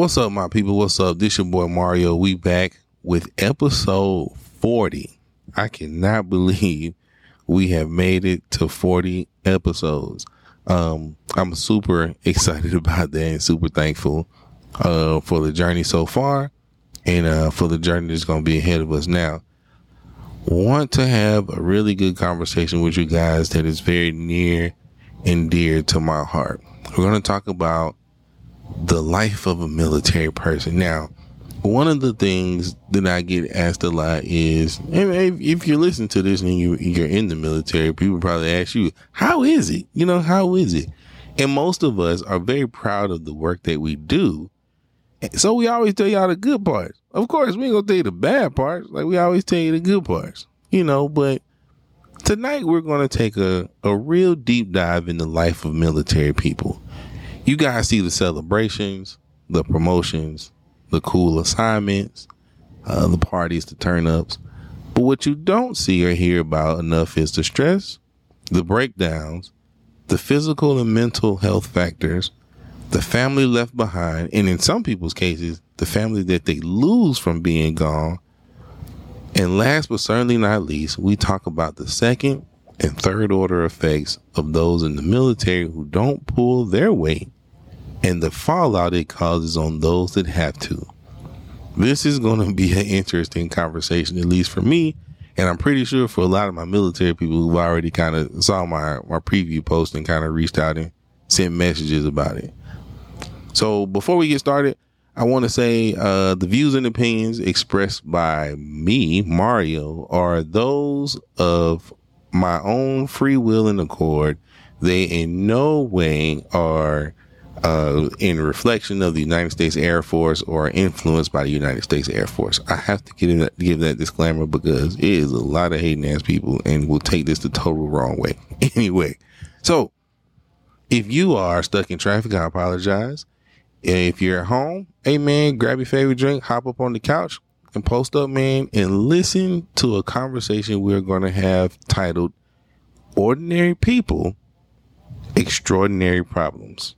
What's up, my people? What's up? This your boy Mario. We back with episode 40. I cannot believe we have made it to 40 episodes. Um, I'm super excited about that and super thankful uh, for the journey so far and uh, for the journey that's going to be ahead of us now. Want to have a really good conversation with you guys that is very near and dear to my heart. We're going to talk about the life of a military person. Now, one of the things that I get asked a lot is, if you're listening to this and you, you're in the military, people probably ask you, how is it? You know, how is it? And most of us are very proud of the work that we do. So we always tell y'all the good parts. Of course, we ain't gonna tell you the bad parts. Like we always tell you the good parts, you know, but tonight we're gonna take a, a real deep dive in the life of military people you guys see the celebrations, the promotions, the cool assignments, uh, the parties, the turn ups. But what you don't see or hear about enough is the stress, the breakdowns, the physical and mental health factors, the family left behind, and in some people's cases, the family that they lose from being gone. And last but certainly not least, we talk about the second and third order effects of those in the military who don't pull their weight and the fallout it causes on those that have to. This is going to be an interesting conversation, at least for me. And I'm pretty sure for a lot of my military people who already kind of saw my, my preview post and kind of reached out and sent messages about it. So before we get started, I want to say uh, the views and opinions expressed by me, Mario, are those of my own free will and accord. They in no way are uh, in reflection of the United States Air Force or influenced by the United States Air Force. I have to give that, give that disclaimer because it is a lot of hating ass people and will take this the total wrong way. Anyway, so if you are stuck in traffic, I apologize. If you're at home, hey man, grab your favorite drink, hop up on the couch and post up, man, and listen to a conversation we're going to have titled Ordinary People, Extraordinary Problems.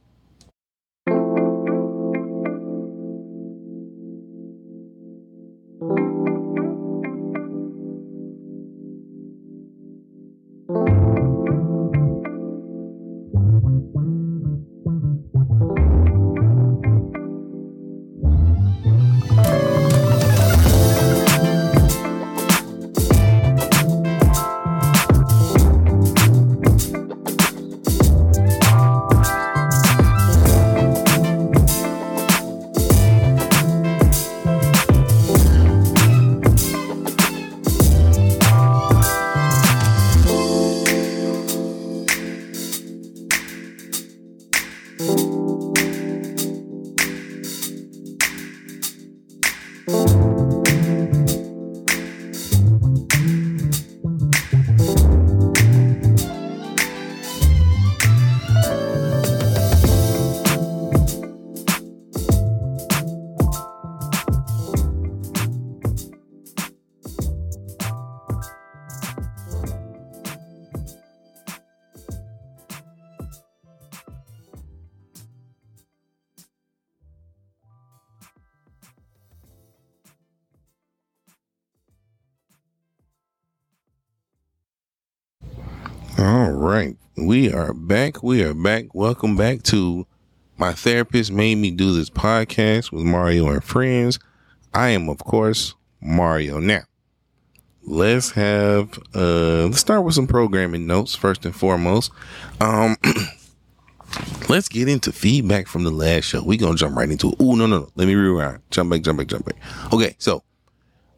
We are back. We are back. Welcome back to My Therapist Made Me Do This podcast with Mario and friends. I am, of course, Mario. Now, let's have, uh, let's start with some programming notes first and foremost. Um, let's get into feedback from the last show. we going to jump right into it. Oh, no, no, no. Let me rewind. Jump back, jump back, jump back. Okay. So,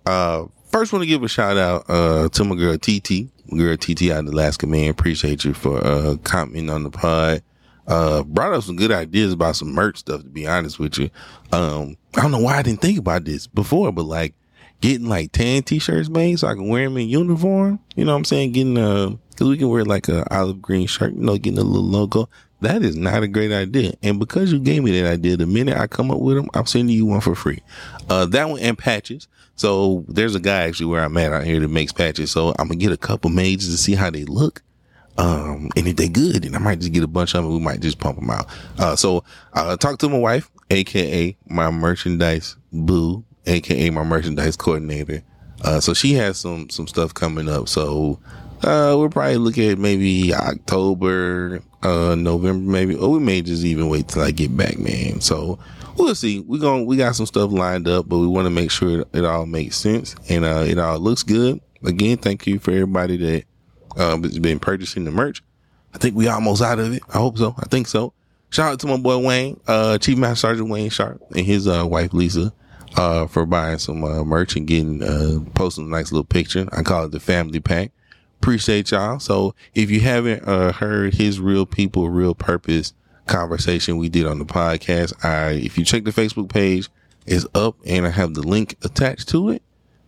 uh, first want to give a shout out, uh, to my girl TT girl TT out of Alaska, man. Appreciate you for uh commenting on the pod. Uh brought up some good ideas about some merch stuff to be honest with you. Um I don't know why I didn't think about this before, but like getting like tan t-shirts made so I can wear them in uniform. You know what I'm saying? Getting uh cause we can wear like a olive green shirt, you know, getting a little logo. That is not a great idea. And because you gave me that idea, the minute I come up with them, I'm sending you one for free. Uh, that one and patches. So there's a guy actually where I'm at out here that makes patches. So I'm gonna get a couple mages to see how they look. Um, and if they good, then I might just get a bunch of them. We might just pump them out. Uh, so, uh, talk to my wife. aka my merchandise boo, aka my merchandise coordinator. Uh, so she has some some stuff coming up. So uh, we'll probably look at maybe October, uh, November, maybe, or we may just even wait till I get back, man. So we'll see. We going we got some stuff lined up, but we want to make sure it, it, all makes sense and uh, it all looks good. Again, thank you for everybody that uh, has been purchasing the merch. I think we almost out of it. I hope so. I think so. Shout out to my boy Wayne, uh, Chief Master Sergeant Wayne Sharp and his uh, wife Lisa uh, for buying some uh, merch and getting uh, posting a nice little picture. I call it the family pack. Appreciate y'all. So if you haven't uh, heard his real people, real purpose conversation we did on the podcast, I if you check the Facebook page, it's up and I have the link attached to it.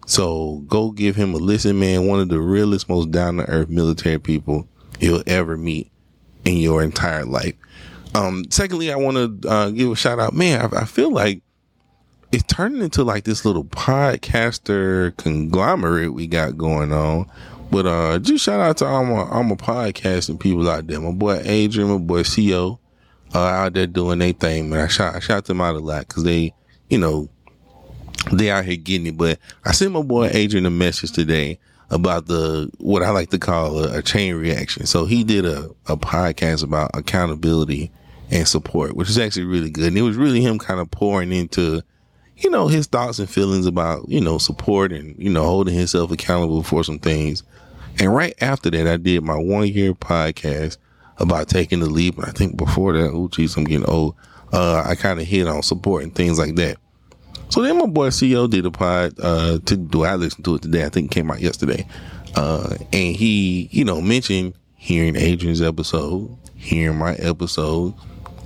So go give him a listen, man. One of the realest, most down to earth military people you'll ever meet in your entire life. Um, secondly, I want to uh, give a shout out, man. I, I feel like it's turning into like this little podcaster conglomerate we got going on. But uh, just shout out to all my all my podcasting people out there. My boy Adrian, my boy CO, uh, out there doing their thing. Man, I shout I shout them out a lot because they, you know, they out here getting it. But I sent my boy Adrian a message today about the what I like to call a, a chain reaction. So he did a, a podcast about accountability and support, which is actually really good. And it was really him kind of pouring into you know, his thoughts and feelings about, you know, support and, you know, holding himself accountable for some things. And right after that, I did my one year podcast about taking the leap. And I think before that, oh, geez, I'm getting old. Uh, I kind of hit on support and things like that. So then my boy CEO did a pod, uh, to do, I listened to it today. I think it came out yesterday. Uh, and he, you know, mentioned hearing Adrian's episode, hearing my episode.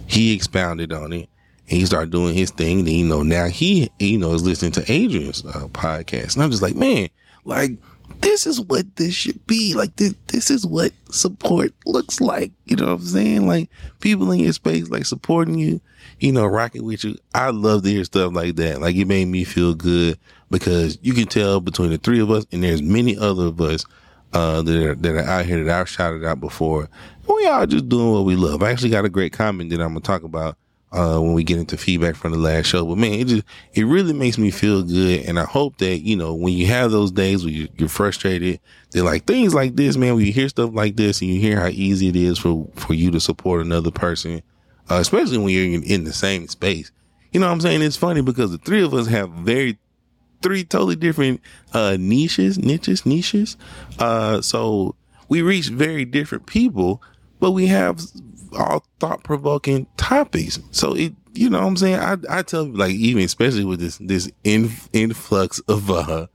He expounded on it and he started doing his thing. Then, you know, now he, you know, is listening to Adrian's uh, podcast. And I'm just like, man, like, this is what this should be. Like, this, this is what support looks like. You know what I'm saying? Like, people in your space, like, supporting you, you know, rocking with you. I love to hear stuff like that. Like, it made me feel good because you can tell between the three of us, and there's many other of us, uh, that are, that are out here that I've shouted out before. We all just doing what we love. I actually got a great comment that I'm to talk about uh, when we get into feedback from the last show. But man, it just, it really makes me feel good. And I hope that, you know, when you have those days where you're, frustrated, they're like things like this, man, when you hear stuff like this and you hear how easy it is for, for you to support another person, uh, especially when you're in, in the same space. You know what I'm saying? It's funny because the three of us have very, three totally different, uh, niches, niches, niches. Uh, so we reach very different people, but we have all thought provoking topics. So it, you know what I'm saying? I, I tell like, even especially with this, this in, influx of, uh,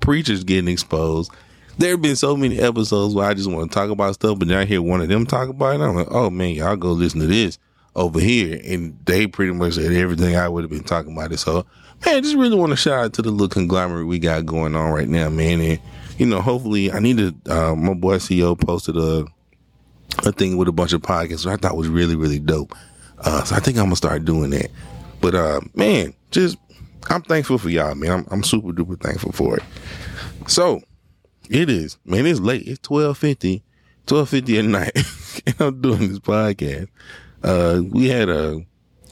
preachers getting exposed. There have been so many episodes where I just want to talk about stuff, but then I hear one of them talk about it. I'm like, oh man, y'all go listen to this over here. And they pretty much said everything I would have been talking about it. So, man, I just really want to shout out to the little conglomerate we got going on right now, man. And, you know, hopefully I need to, uh, my boy CEO posted a, a thing with a bunch of podcasts, I thought was really, really dope. Uh, so I think I'm gonna start doing that. But uh, man, just I'm thankful for y'all, man. I'm, I'm super duper thankful for it. So it is, man. It's late. It's twelve fifty, twelve fifty at night, and I'm doing this podcast. Uh, we had a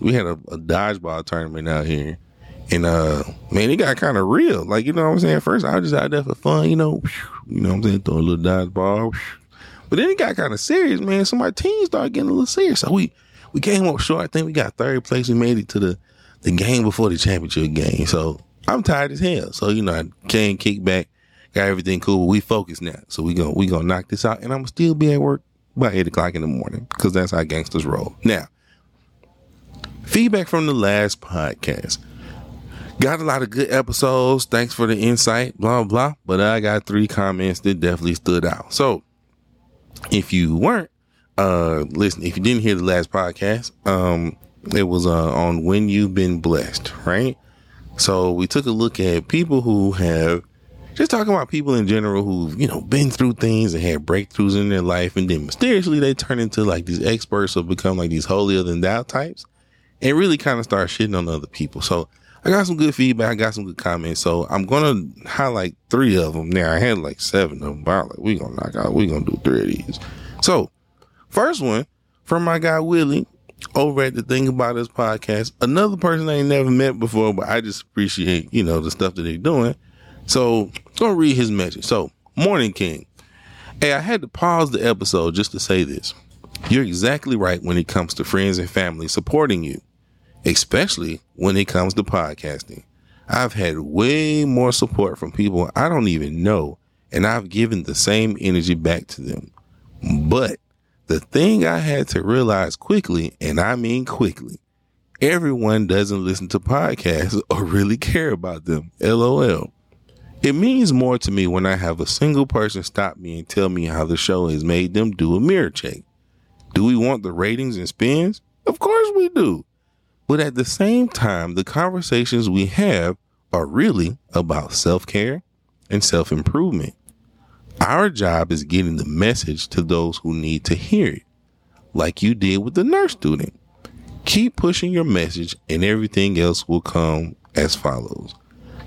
we had a, a dodgeball tournament out here, and uh, man, it got kind of real. Like you know what I'm saying. First, I was just out there for fun, you know, you know what I'm saying, throw a little dodgeball. But then it got kind of serious, man. So my team started getting a little serious. So we we came up short. I think we got third place. We made it to the the game before the championship game. So I'm tired as hell. So you know, I came, kick back, got everything cool. We focus now. So we gonna we gonna knock this out, and I'm still be at work by eight o'clock in the morning because that's how gangsters roll. Now, feedback from the last podcast. Got a lot of good episodes. Thanks for the insight, blah, blah. But I got three comments that definitely stood out. So if you weren't uh listen, if you didn't hear the last podcast, um, it was uh, on when you've been blessed, right? So we took a look at people who have just talking about people in general who've, you know, been through things and had breakthroughs in their life and then mysteriously they turn into like these experts or become like these holier than thou types and really kind of start shitting on other people. So I got some good feedback. I got some good comments. So I'm to highlight three of them there. I had like seven of them, but I'm like, we to knock out, we to do three of these. So first one from my guy, Willie. over at the Thing About Us podcast. Another person I ain't never met before, but I just appreciate, you know, the stuff that they're doing. So, gonna read his message. So, Morning King. Hey, I had to pause the episode just to say this. You're exactly right when it comes to friends and family supporting you, especially when it comes to podcasting. I've had way more support from people I don't even know, and I've given the same energy back to them. But the thing I had to realize quickly, and I mean quickly, everyone doesn't listen to podcasts or really care about them. LOL. It means more to me when I have a single person stop me and tell me how the show has made them do a mirror check. Do we want the ratings and spins? Of course we do. But at the same time, the conversations we have are really about self care and self improvement. Our job is getting the message to those who need to hear it, like you did with the nurse student. Keep pushing your message, and everything else will come as follows.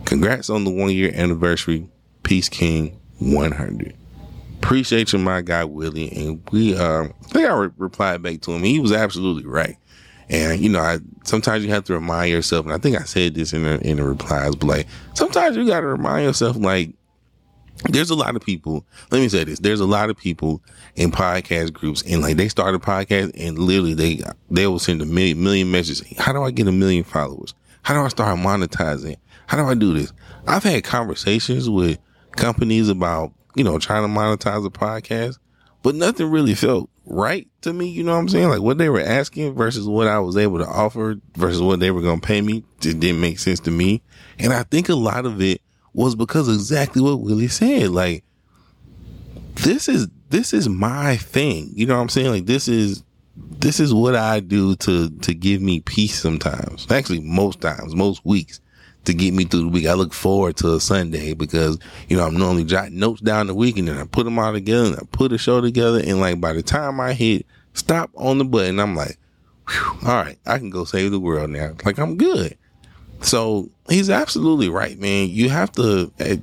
Congrats on the one year anniversary. Peace King 100. Appreciate you, my guy Willie. And we, uh, I think I re- replied back to him. He was absolutely right. And you know, I sometimes you have to remind yourself, and I think I said this in the in the replies, but like sometimes you got to remind yourself, like there's a lot of people. Let me say this: there's a lot of people in podcast groups, and like they start a podcast, and literally they they will send a million million messages. How do I get a million followers? How do I start monetizing? How do I do this? I've had conversations with companies about you know trying to monetize a podcast, but nothing really felt right to me. You know what I'm saying? Like what they were asking versus what I was able to offer versus what they were going to pay me just didn't make sense to me. And I think a lot of it was because exactly what Willie said. Like, this is this is my thing. You know what I'm saying? Like this is this is what I do to to give me peace sometimes. Actually most times, most weeks to get me through the week. I look forward to a Sunday because, you know, I'm normally jotting notes down the week and then I put them all together and I put a show together. And like by the time I hit stop on the button, I'm like, all right, I can go save the world now. Like I'm good. So he's absolutely right, man. You have to, eh,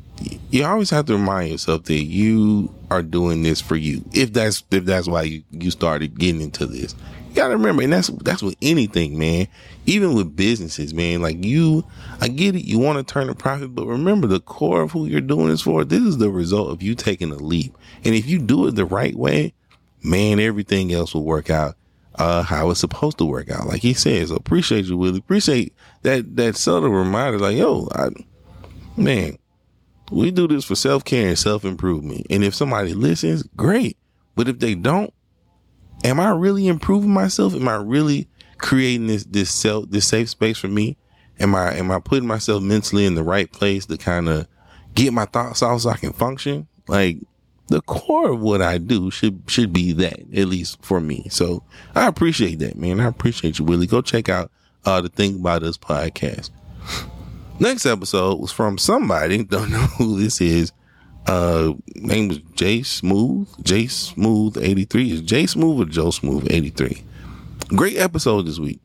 you always have to remind yourself that you are doing this for you. If that's, if that's why you, you started getting into this, gotta remember, and that's, that's with anything, man. Even with businesses, man. Like you, I get it. You want to turn a profit, but remember the core of who you're doing this for. This is the result of you taking a leap. And if you do it the right way, man, everything else will work out uh, how it's supposed to work out. Like he says, appreciate you, Willie. Appreciate that, that subtle reminder. Like, yo, I, man, we do this for self care and self improvement. And if somebody listens, great. But if they don't, am I really improving myself? Am I really creating this, this self, this safe space for me? Am I, am I putting myself mentally in the right place to kind of get my thoughts out so I can function? Like, the core of what I do should should be that, at least for me. So I appreciate that, man. I appreciate you, Willie. Go check out uh the Thing About Us podcast. Next episode was from somebody, don't know who this is. Uh name was Jay Smooth. Jay Smooth 83. Is Jay Smooth or Joe Smooth 83? Great episode this week.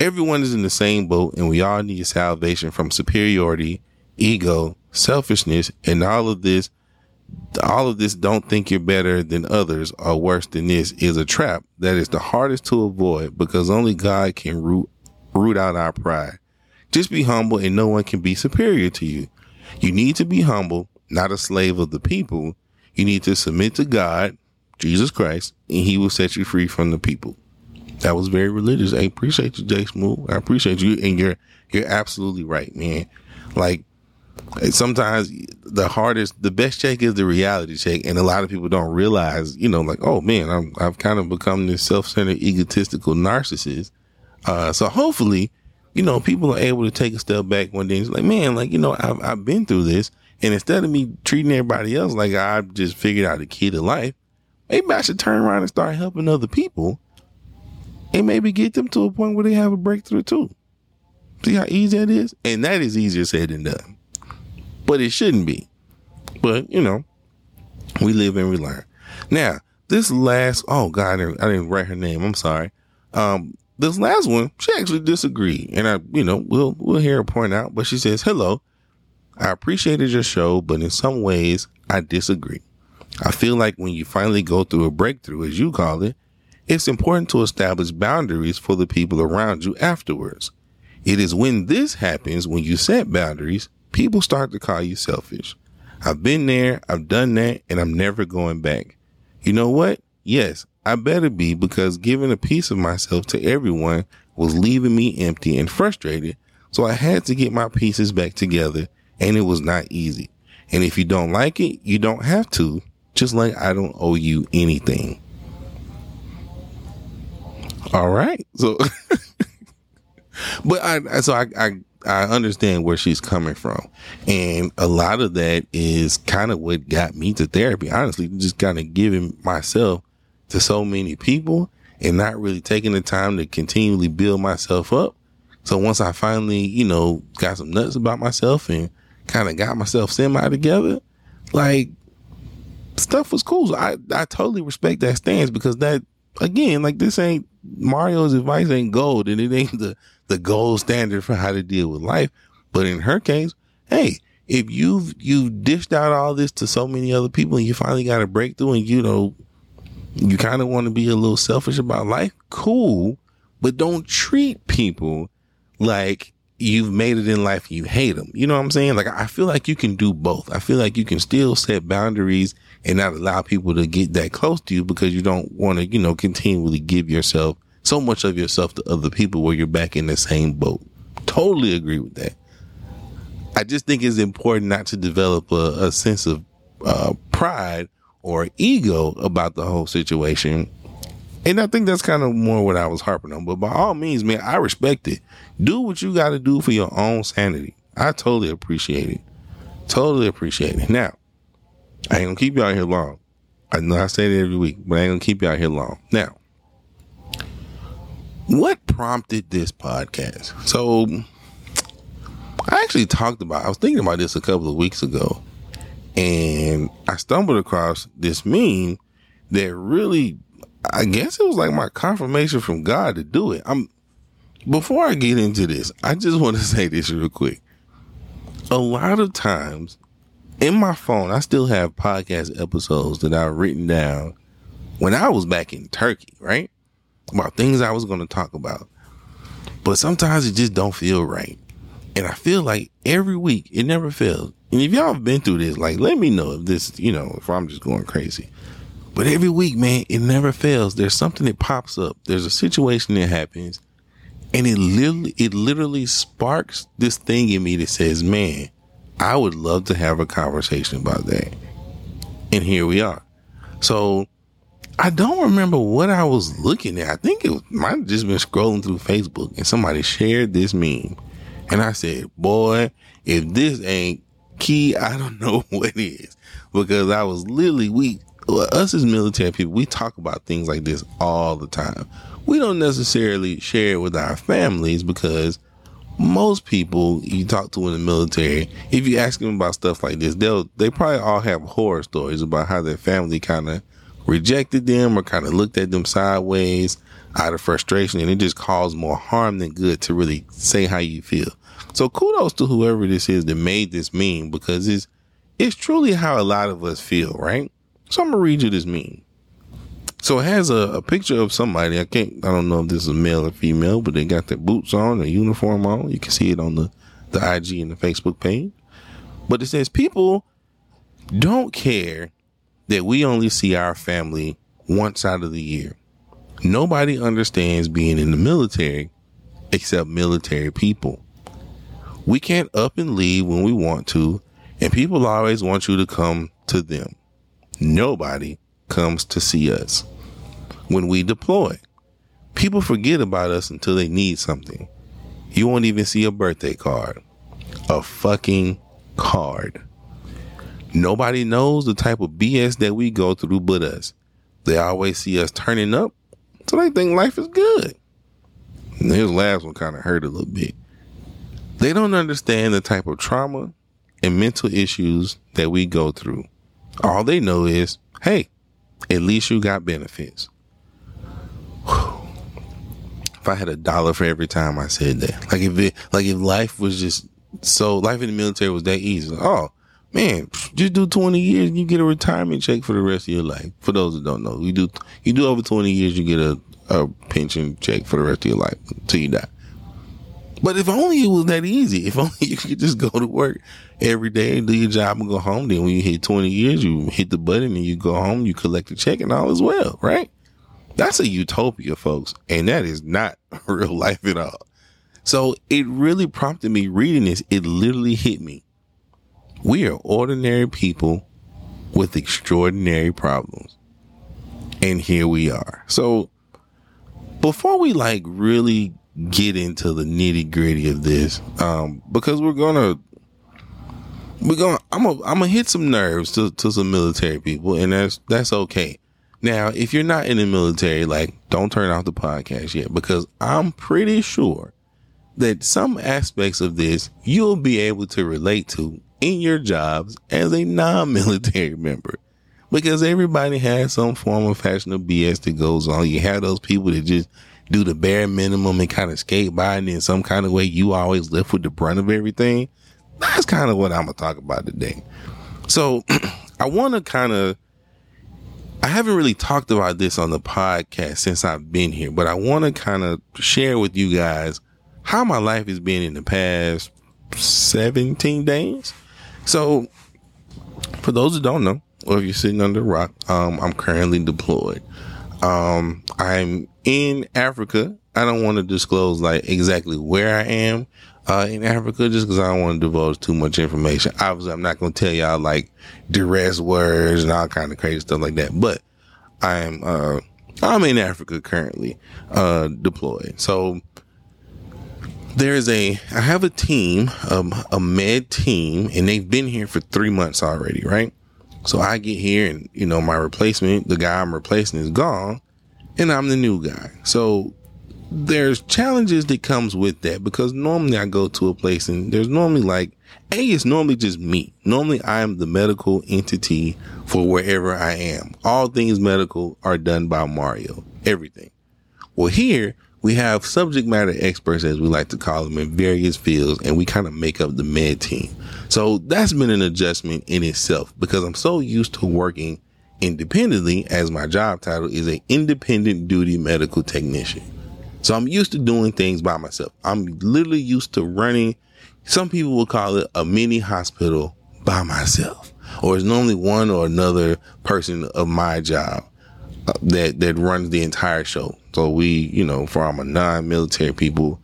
Everyone is in the same boat and we all need salvation from superiority, ego, selfishness, and all of this all of this don't think you're better than others or worse than this is a trap that is the hardest to avoid because only God can root root out our pride. Just be humble and no one can be superior to you. You need to be humble, not a slave of the people. You need to submit to God, Jesus Christ, and he will set you free from the people. That was very religious. I appreciate you, Jay Smooth. I appreciate you. And you're, you're absolutely right, man. Like, sometimes the hardest, the best check is the reality check. And a lot of people don't realize, you know, like, oh man, I'm, I've kind of become this self-centered, egotistical narcissist. Uh, so hopefully, you know, people are able to take a step back one day and like, man, like, you know, I've, I've been through this. And instead of me treating everybody else like I've just figured out the key to life, maybe I should turn around and start helping other people and maybe get them to a point where they have a breakthrough too. See how easy that is? And that is easier said than done but it shouldn't be. But you know, we live and we learn. Now, this last, oh God, I didn't, I didn't write her name. I'm sorry. Um, this last one, she actually disagreed, and I, you know, we'll we'll hear her point out. But she says, "Hello, I appreciated your show, but in some ways, I disagree. I feel like when you finally go through a breakthrough, as you call it, it's important to establish boundaries for the people around you afterwards. It is when this happens, when you set boundaries, people start to call you selfish. I've been there, I've done that, and I'm never going back. You know what? Yes, I better be because giving a piece of myself to everyone was leaving me empty and frustrated. So I had to get my pieces back together and it was not easy. And if you don't like it, you don't have to, just like I don't owe you anything. All right. So, but I, so I, I, I understand where she's coming from. And a lot of that is kind of what got me to therapy. Honestly, just kind of giving myself to so many people and not really taking the time to continually build myself up. So once I finally, you know, got some nuts about myself and kind of got myself semi together, like stuff was cool. So I, I totally respect that stance because that, again, like this ain't Mario's advice ain't gold and it ain't the, the gold standard for how to deal with life. But in her case, hey, if you've, you've dished out all this to so many other people and you finally got a breakthrough and you know, you kind of want to be a little selfish about life, cool, but don't treat people like you've made it in life you hate them. You know what I'm saying? Like, I feel like you can do both. I feel like you can still set boundaries and not allow people to get that close to you because you don't want to, you know, continually give yourself so much of yourself to other people where you're back in the same boat. Totally agree with that. I just think it's important not to develop a, a sense of uh, pride or ego about the whole situation. And I think that's kind of more what I was harping on. But by all means, man, I respect it. Do what you got to do for your own sanity. I totally appreciate it. Totally appreciate it. Now, I ain't gonna keep y'all here long. I know I say it every week, but I ain't gonna keep y'all here long. Now, what prompted this podcast? So, I actually talked about, I was thinking about this a couple of weeks ago and I stumbled across this meme that really, I guess it was like my confirmation from God to do it. I'm, before I get into this, I just want to say this real quick. A lot of times in my phone, I still have podcast episodes that I've written down when I was back in Turkey, right? About things I was going to talk about. But sometimes it just don't feel right. And I feel like every week it never fails. And if y'all have been through this, like, let me know if this, you know, if I'm just going crazy. But every week, man, it never fails. There's something that pops up. There's a situation that happens, and it literally, it literally sparks this thing in me that says, "Man, I would love to have a conversation about that." And here we are. So I don't remember what I was looking at. I think it was, might have just been scrolling through Facebook, and somebody shared this meme, and I said, "Boy, if this ain't key, I don't know what is because I was literally we us as military people we talk about things like this all the time. We don't necessarily share it with our families because most people you talk to in the military, if you ask them about stuff like this, they'll they probably all have horror stories about how their family kind of rejected them or kind of looked at them sideways out of frustration, and it just caused more harm than good to really say how you feel. So kudos to whoever this is that made this meme because it's it's truly how a lot of us feel, right? So I'm gonna read you this meme. So it has a, a picture of somebody. I can't. I don't know if this is male or female, but they got their boots on, their uniform on. You can see it on the the IG and the Facebook page. But it says people don't care that we only see our family once out of the year. Nobody understands being in the military except military people. We can't up and leave when we want to, and people always want you to come to them. Nobody comes to see us. When we deploy, people forget about us until they need something. You won't even see a birthday card. A fucking card. Nobody knows the type of BS that we go through but us. They always see us turning up, so they think life is good. And his last one kind of hurt a little bit. They don't understand the type of trauma and mental issues that we go through. All they know is, hey, at least you got benefits. If I had a dollar for every time I said that, like if it, like if life was just so, life in the military was that easy. oh, man, just do 20 years and you get a retirement check for the rest of your life. For those that don't know, you do, you do over 20 years, you get a, a pension check for the rest of your life until you die. But if only it was that easy, if only you could just go to work every day do your job and go home, then when you hit 20 years, you hit the button and you go home, you collect a check and all is well, right? That's a utopia, folks. And that is not real life at all. So it really prompted me reading this. It literally hit me. We are ordinary people with extraordinary problems. And here we are. So before we like really get into the nitty gritty of this, um, because we're gonna, we're gonna, I'm gonna, I'm gonna hit some nerves to, to some military people and that's, that's okay. Now, if you're not in the military, like don't turn off the podcast yet because I'm pretty sure that some aspects of this you'll be able to relate to in your jobs as a non-military member. Because everybody has some form of fashion of BS that goes on. You have those people that just do the bare minimum and kind of skate by and in some kind of way you always live with the brunt of everything. That's kind of what I'm to talk about today. So I want to kind of, I haven't really talked about this on the podcast since I've been here, but I want to kind of share with you guys how my life has been in the past 17 days. So, for those who don't know, or if you're sitting under a rock, um, I'm currently deployed. Um, I'm in Africa. I don't want to disclose like exactly where I am uh, in Africa just because I don't want to divulge too much information. Obviously, I'm not going to tell y'all like duress words and all kind of crazy stuff like that. But I'm uh, I'm in Africa currently uh, deployed. So there's a I have a team, um, a med team, and they've been here for three months already, right? So I get here, and you know my replacement, the guy I'm replacing, is gone, and I'm the new guy. So there's challenges that comes with that because normally I go to a place and there's normally like a it's normally just me. Normally I am the medical entity for wherever I am. All things medical are done by Mario. Everything. Well, here we have subject matter experts, as we like to call them, in various fields, and we kind of make up the med team. So that's been an adjustment in itself because I'm so used to working independently as my job title is an independent duty medical technician. So I'm used to doing things by myself. I'm literally used to running. Some people will call it a mini hospital by myself, or it's normally one or another person of my job uh, that that runs the entire show. So we, you know, for our non-military people,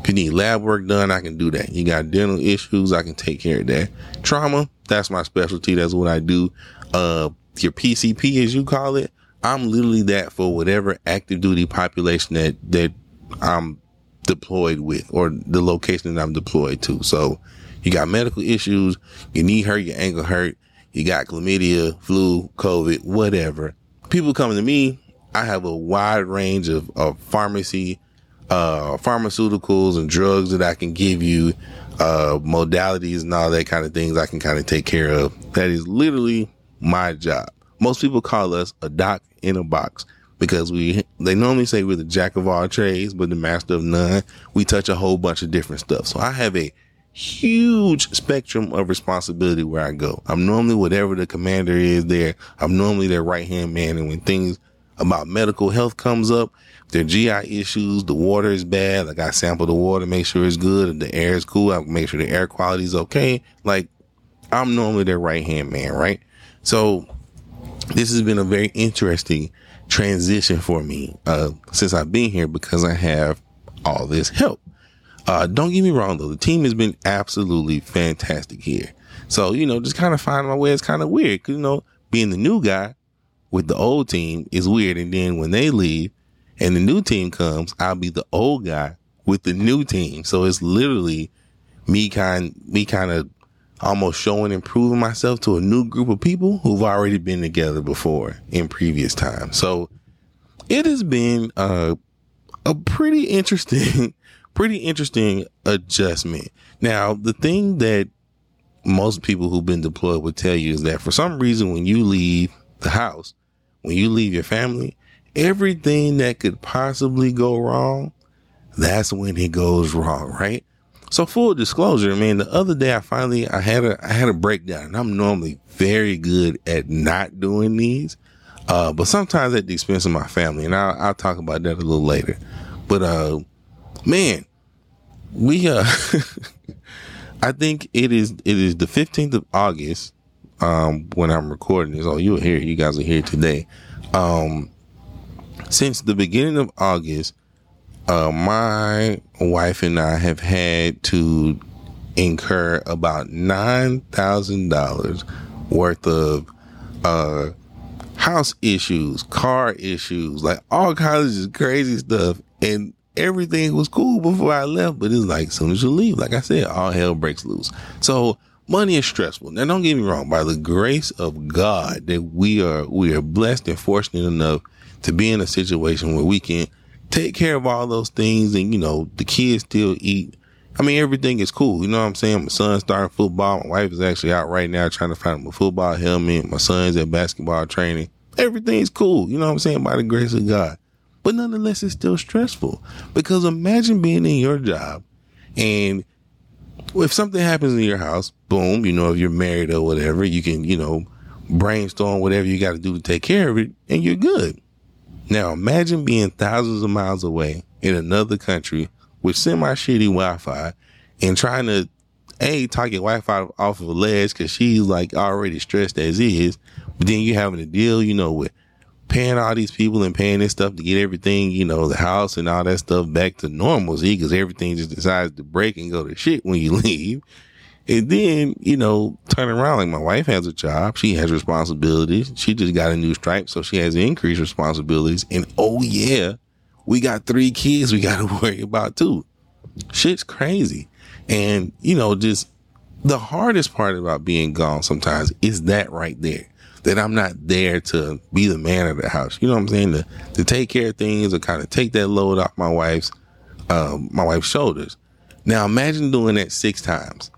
if you need lab work done, I can do that. You got dental issues, I can take care of that. Trauma, that's my specialty. That's what I do. Uh, your PCP, as you call it, I'm literally that for whatever active duty population that that I'm deployed with, or the location that I'm deployed to. So you got medical issues, your knee hurt, your ankle hurt, you got chlamydia, flu, COVID, whatever people coming to me, I have a wide range of, of pharmacy, uh, pharmaceuticals and drugs that I can give you, uh, modalities and all that kind of things I can kind of take care of. That is literally my job. Most people call us a doc in a box because we, they normally say we're the jack of all trades, but the master of none. We touch a whole bunch of different stuff. So I have a huge spectrum of responsibility where I go. I'm normally whatever the commander is there. I'm normally their right hand man. And when things about medical health comes up, their GI issues, the water is bad. Like I sample the water, make sure it's good. The air is cool, I make sure the air quality is okay. Like I'm normally their right hand man, right? So this has been a very interesting transition for me, uh, since I've been here because I have all this help. Uh, don't get me wrong though, the team has been absolutely fantastic here. So, you know, just kind of finding my way is kind of weird. Cause, you know, being the new guy with the old team is weird. And then when they leave and the new team comes, I'll be the old guy with the new team. So it's literally me kind, me kind of almost showing and proving myself to a new group of people who've already been together before in previous times. So it has been, a pretty interesting pretty interesting adjustment. Now, the thing that most people who've been deployed would tell you is that for some reason, when you leave the house, when you leave your family, everything that could possibly go wrong, that's when it goes wrong, right? So full disclosure, man, the other day I finally I had a I had a breakdown I'm normally very good at not doing these. Uh, but sometimes at the expense of my family, and I'll, I'll talk about that a little later. But uh, man, we uh, I think it is it is the fifteenth of August um, when I'm recording this. Oh, you're here. You guys are here today. Um, since the beginning of August, uh, my wife and I have had to incur about nine thousand dollars worth of uh, house issues, car issues, like all kinds of crazy stuff, and everything was cool before I left. But it's like as soon as you leave, like I said, all hell breaks loose. So money is stressful. Now, don't get me wrong. By the grace of God, that we are we are blessed and fortunate enough to be in a situation where we can take care of all those things and, you know, the kids still eat. I mean, everything is cool. You know what I'm saying? My son's starting football. My wife is actually out right now trying to find him a football helmet. My son's at basketball training. Everything's cool. You know what I'm saying? By the grace of God. But nonetheless, it's still stressful because imagine being in your job and if something happens in your house, boom, you know, if you're married or whatever, you can, you know, brainstorm whatever you got to do to take care of it and you're good. Now imagine being thousands of miles away in another country with semi shitty Wi-Fi and trying to a talk your Wi-Fi off of a ledge because she's like already stressed as is, but then you having to deal, you know, with paying all these people and paying this stuff to get everything, you know, the house and all that stuff back to normalcy because everything just decides to break and go to shit when you leave. And then, you know, turn around like my wife has a job. She has responsibilities. She just got a new stripe. So she has increased responsibilities. And oh yeah, we got three kids we got to worry about too. Shit's crazy. And, you know, just the hardest part about being gone sometimes is that right there. That I'm not there to be the man of the house. You know what I'm saying? To, to take care of things or kind of take that load off my wife's, um, my wife's shoulders. Now imagine doing that six times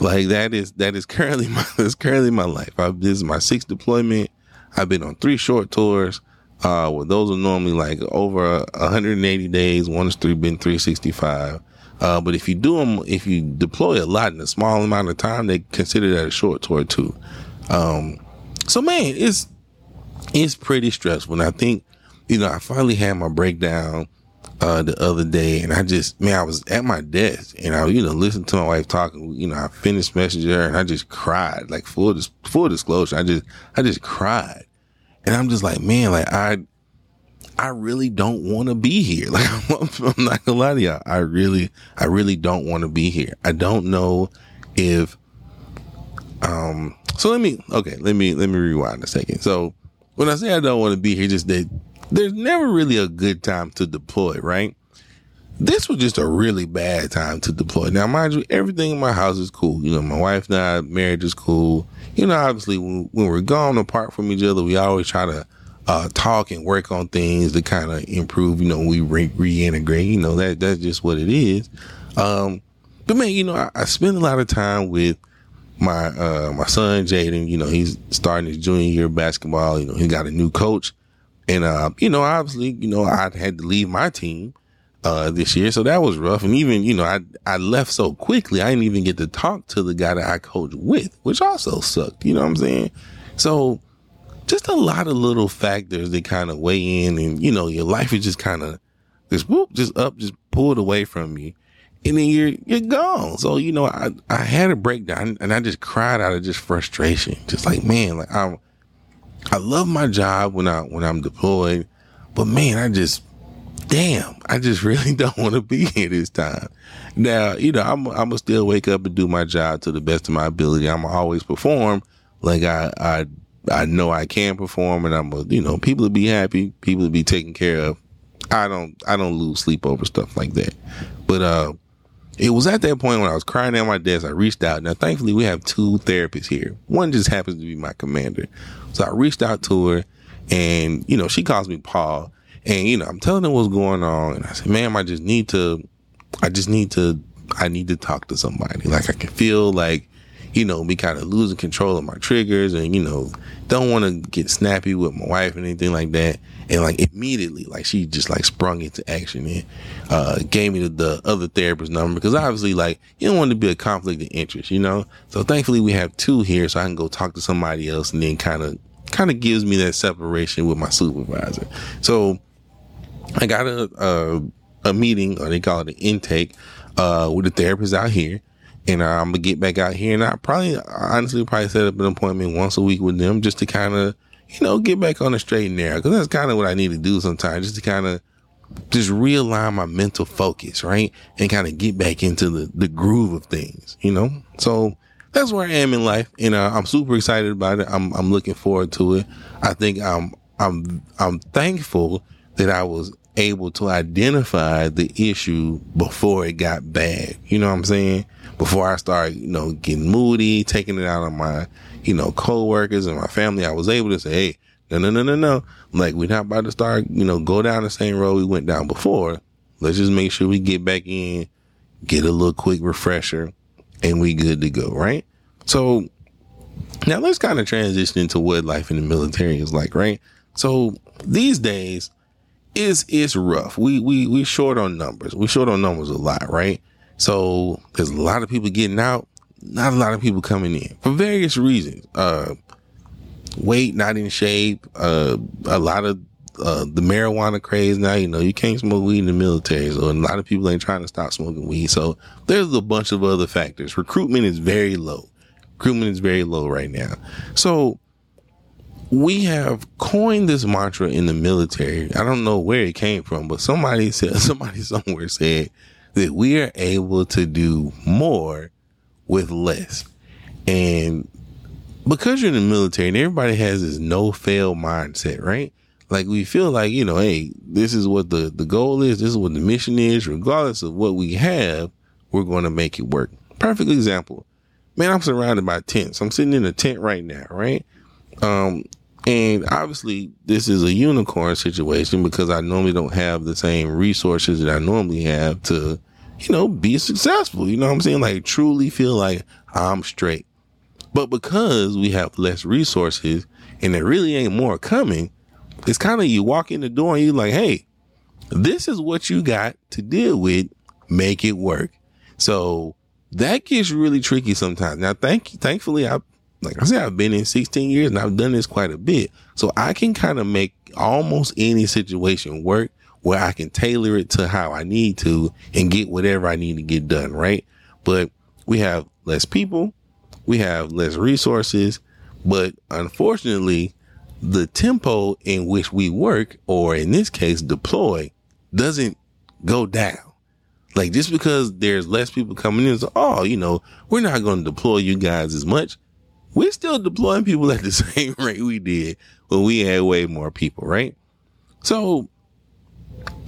like that is that is currently my that's currently my life. I, this is my sixth deployment. I've been on three short tours. Uh, well, those are normally like over 180 days. One is three, been 365. Uh, but if you do them, if you deploy a lot in a small amount of time, they consider that a short tour too. Um, so man, it's it's pretty stressful. And I think, you know, I finally had my breakdown uh, the other day, and I just, man, I was at my desk, and I, you know, listened to my wife talking. You know, I finished messaging her, and I just cried. Like full, dis- full disclosure, I just, I just cried, and I'm just like, man, like I, I really don't want to be here. Like I'm, I'm not gonna lie to y'all, I really, I really don't want to be here. I don't know if, um, so let me, okay, let me, let me rewind a second. So when I say I don't want to be here, just that there's never really a good time to deploy, right? This was just a really bad time to deploy. Now, mind you, everything in my house is cool. You know, my wife and I, marriage is cool. You know, obviously, when, we're gone apart from each other, we always try to uh, talk and work on things to kind of improve. You know, we re- reintegrate. You know, that that's just what it is. Um, but man, you know, I, I spend a lot of time with my uh, my son Jaden. You know, he's starting his junior year basketball. You know, he got a new coach. And, uh, you know, obviously, you know, I had to leave my team, uh, this year. So that was rough. And even, you know, I, I left so quickly. I didn't even get to talk to the guy that I coached with, which also sucked. You know what I'm saying? So just a lot of little factors that kind of weigh in and, you know, your life is just kind of just whoop, just up, just pulled away from you. And then you're, you're gone. So, you know, I, I had a breakdown and I just cried out of just frustration. Just like, man, like I'm, I love my job when I when I'm deployed, but man, I just damn, I just really don't want to be here this time. Now, you know, I'm I'm gonna still wake up and do my job to the best of my ability. I'm always perform like I I I know I can perform, and I'm you know people will be happy, people will be taken care of. I don't I don't lose sleep over stuff like that, but uh it was at that point when I was crying at my desk, I reached out. Now, thankfully, we have two therapists here. One just happens to be my commander. So I reached out to her and, you know, she calls me Paul. And, you know, I'm telling her what's going on. And I said, ma'am, I just need to, I just need to, I need to talk to somebody. Like I can feel like, you know, me kind of losing control of my triggers and, you know, don't want to get snappy with my wife and anything like that. And like immediately, like she just like sprung into action and uh, gave me the, the other therapist number because obviously, like you don't want to be a conflict of interest, you know. So thankfully, we have two here, so I can go talk to somebody else, and then kind of kind of gives me that separation with my supervisor. So I got a a, a meeting, or they call it an intake, uh, with the therapist out here and uh, I'm gonna get back out here, and I probably, honestly, probably set up an appointment once a week with them just to kind of, you know, get back on the straight and narrow. Because that's kind of what I need to do sometimes, just to kind of just realign my mental focus, right, and kind of get back into the the groove of things, you know. So that's where I am in life, and uh, I'm super excited about it. I'm I'm looking forward to it. I think I'm I'm I'm thankful that I was able to identify the issue before it got bad. You know what I'm saying? Before I started, you know, getting moody, taking it out on my, you know, coworkers and my family, I was able to say, hey, no, no, no, no, no. Like, we're not about to start, you know, go down the same road we went down before. Let's just make sure we get back in, get a little quick refresher, and we good to go, right? So now let's kind of transition into what life in the military is like, right? So these days, is it's rough. We we we short on numbers. We short on numbers a lot, right? So there's a lot of people getting out, not a lot of people coming in for various reasons. Uh, weight not in shape. Uh, a lot of uh, the marijuana craze now. You know, you can't smoke weed in the military, so a lot of people ain't trying to stop smoking weed. So there's a bunch of other factors. Recruitment is very low. Recruitment is very low right now. So we have coined this mantra in the military. I don't know where it came from, but somebody said, somebody somewhere said that we are able to do more with less. And because you're in the military and everybody has this no fail mindset, right? Like we feel like, you know, hey, this is what the, the goal is. This is what the mission is. Regardless of what we have, we're going to make it work. Perfect example. Man, I'm surrounded by tents. I'm sitting in a tent right now, right? Um, and obviously, this is a unicorn situation because I normally don't have the same resources that I normally have to, you know, be successful. You know what I'm saying? Like, truly feel like I'm straight. But because we have less resources and there really ain't more coming, it's kind of you walk in the door and you're like, hey, this is what you got to deal with. Make it work. So that gets really tricky sometimes. Now, thank thankfully, I like I said, I've been in 16 years and I've done this quite a bit. So I can kind of make almost any situation work where I can tailor it to how I need to and get whatever I need to get done. Right. But we have less people. We have less resources, but unfortunately the tempo in which we work, or in this case, deploy doesn't go down. Like just because there's less people coming in, so, oh, you know, we're not going to deploy you guys as much we're still deploying people at the same rate we did when we had way more people, right? So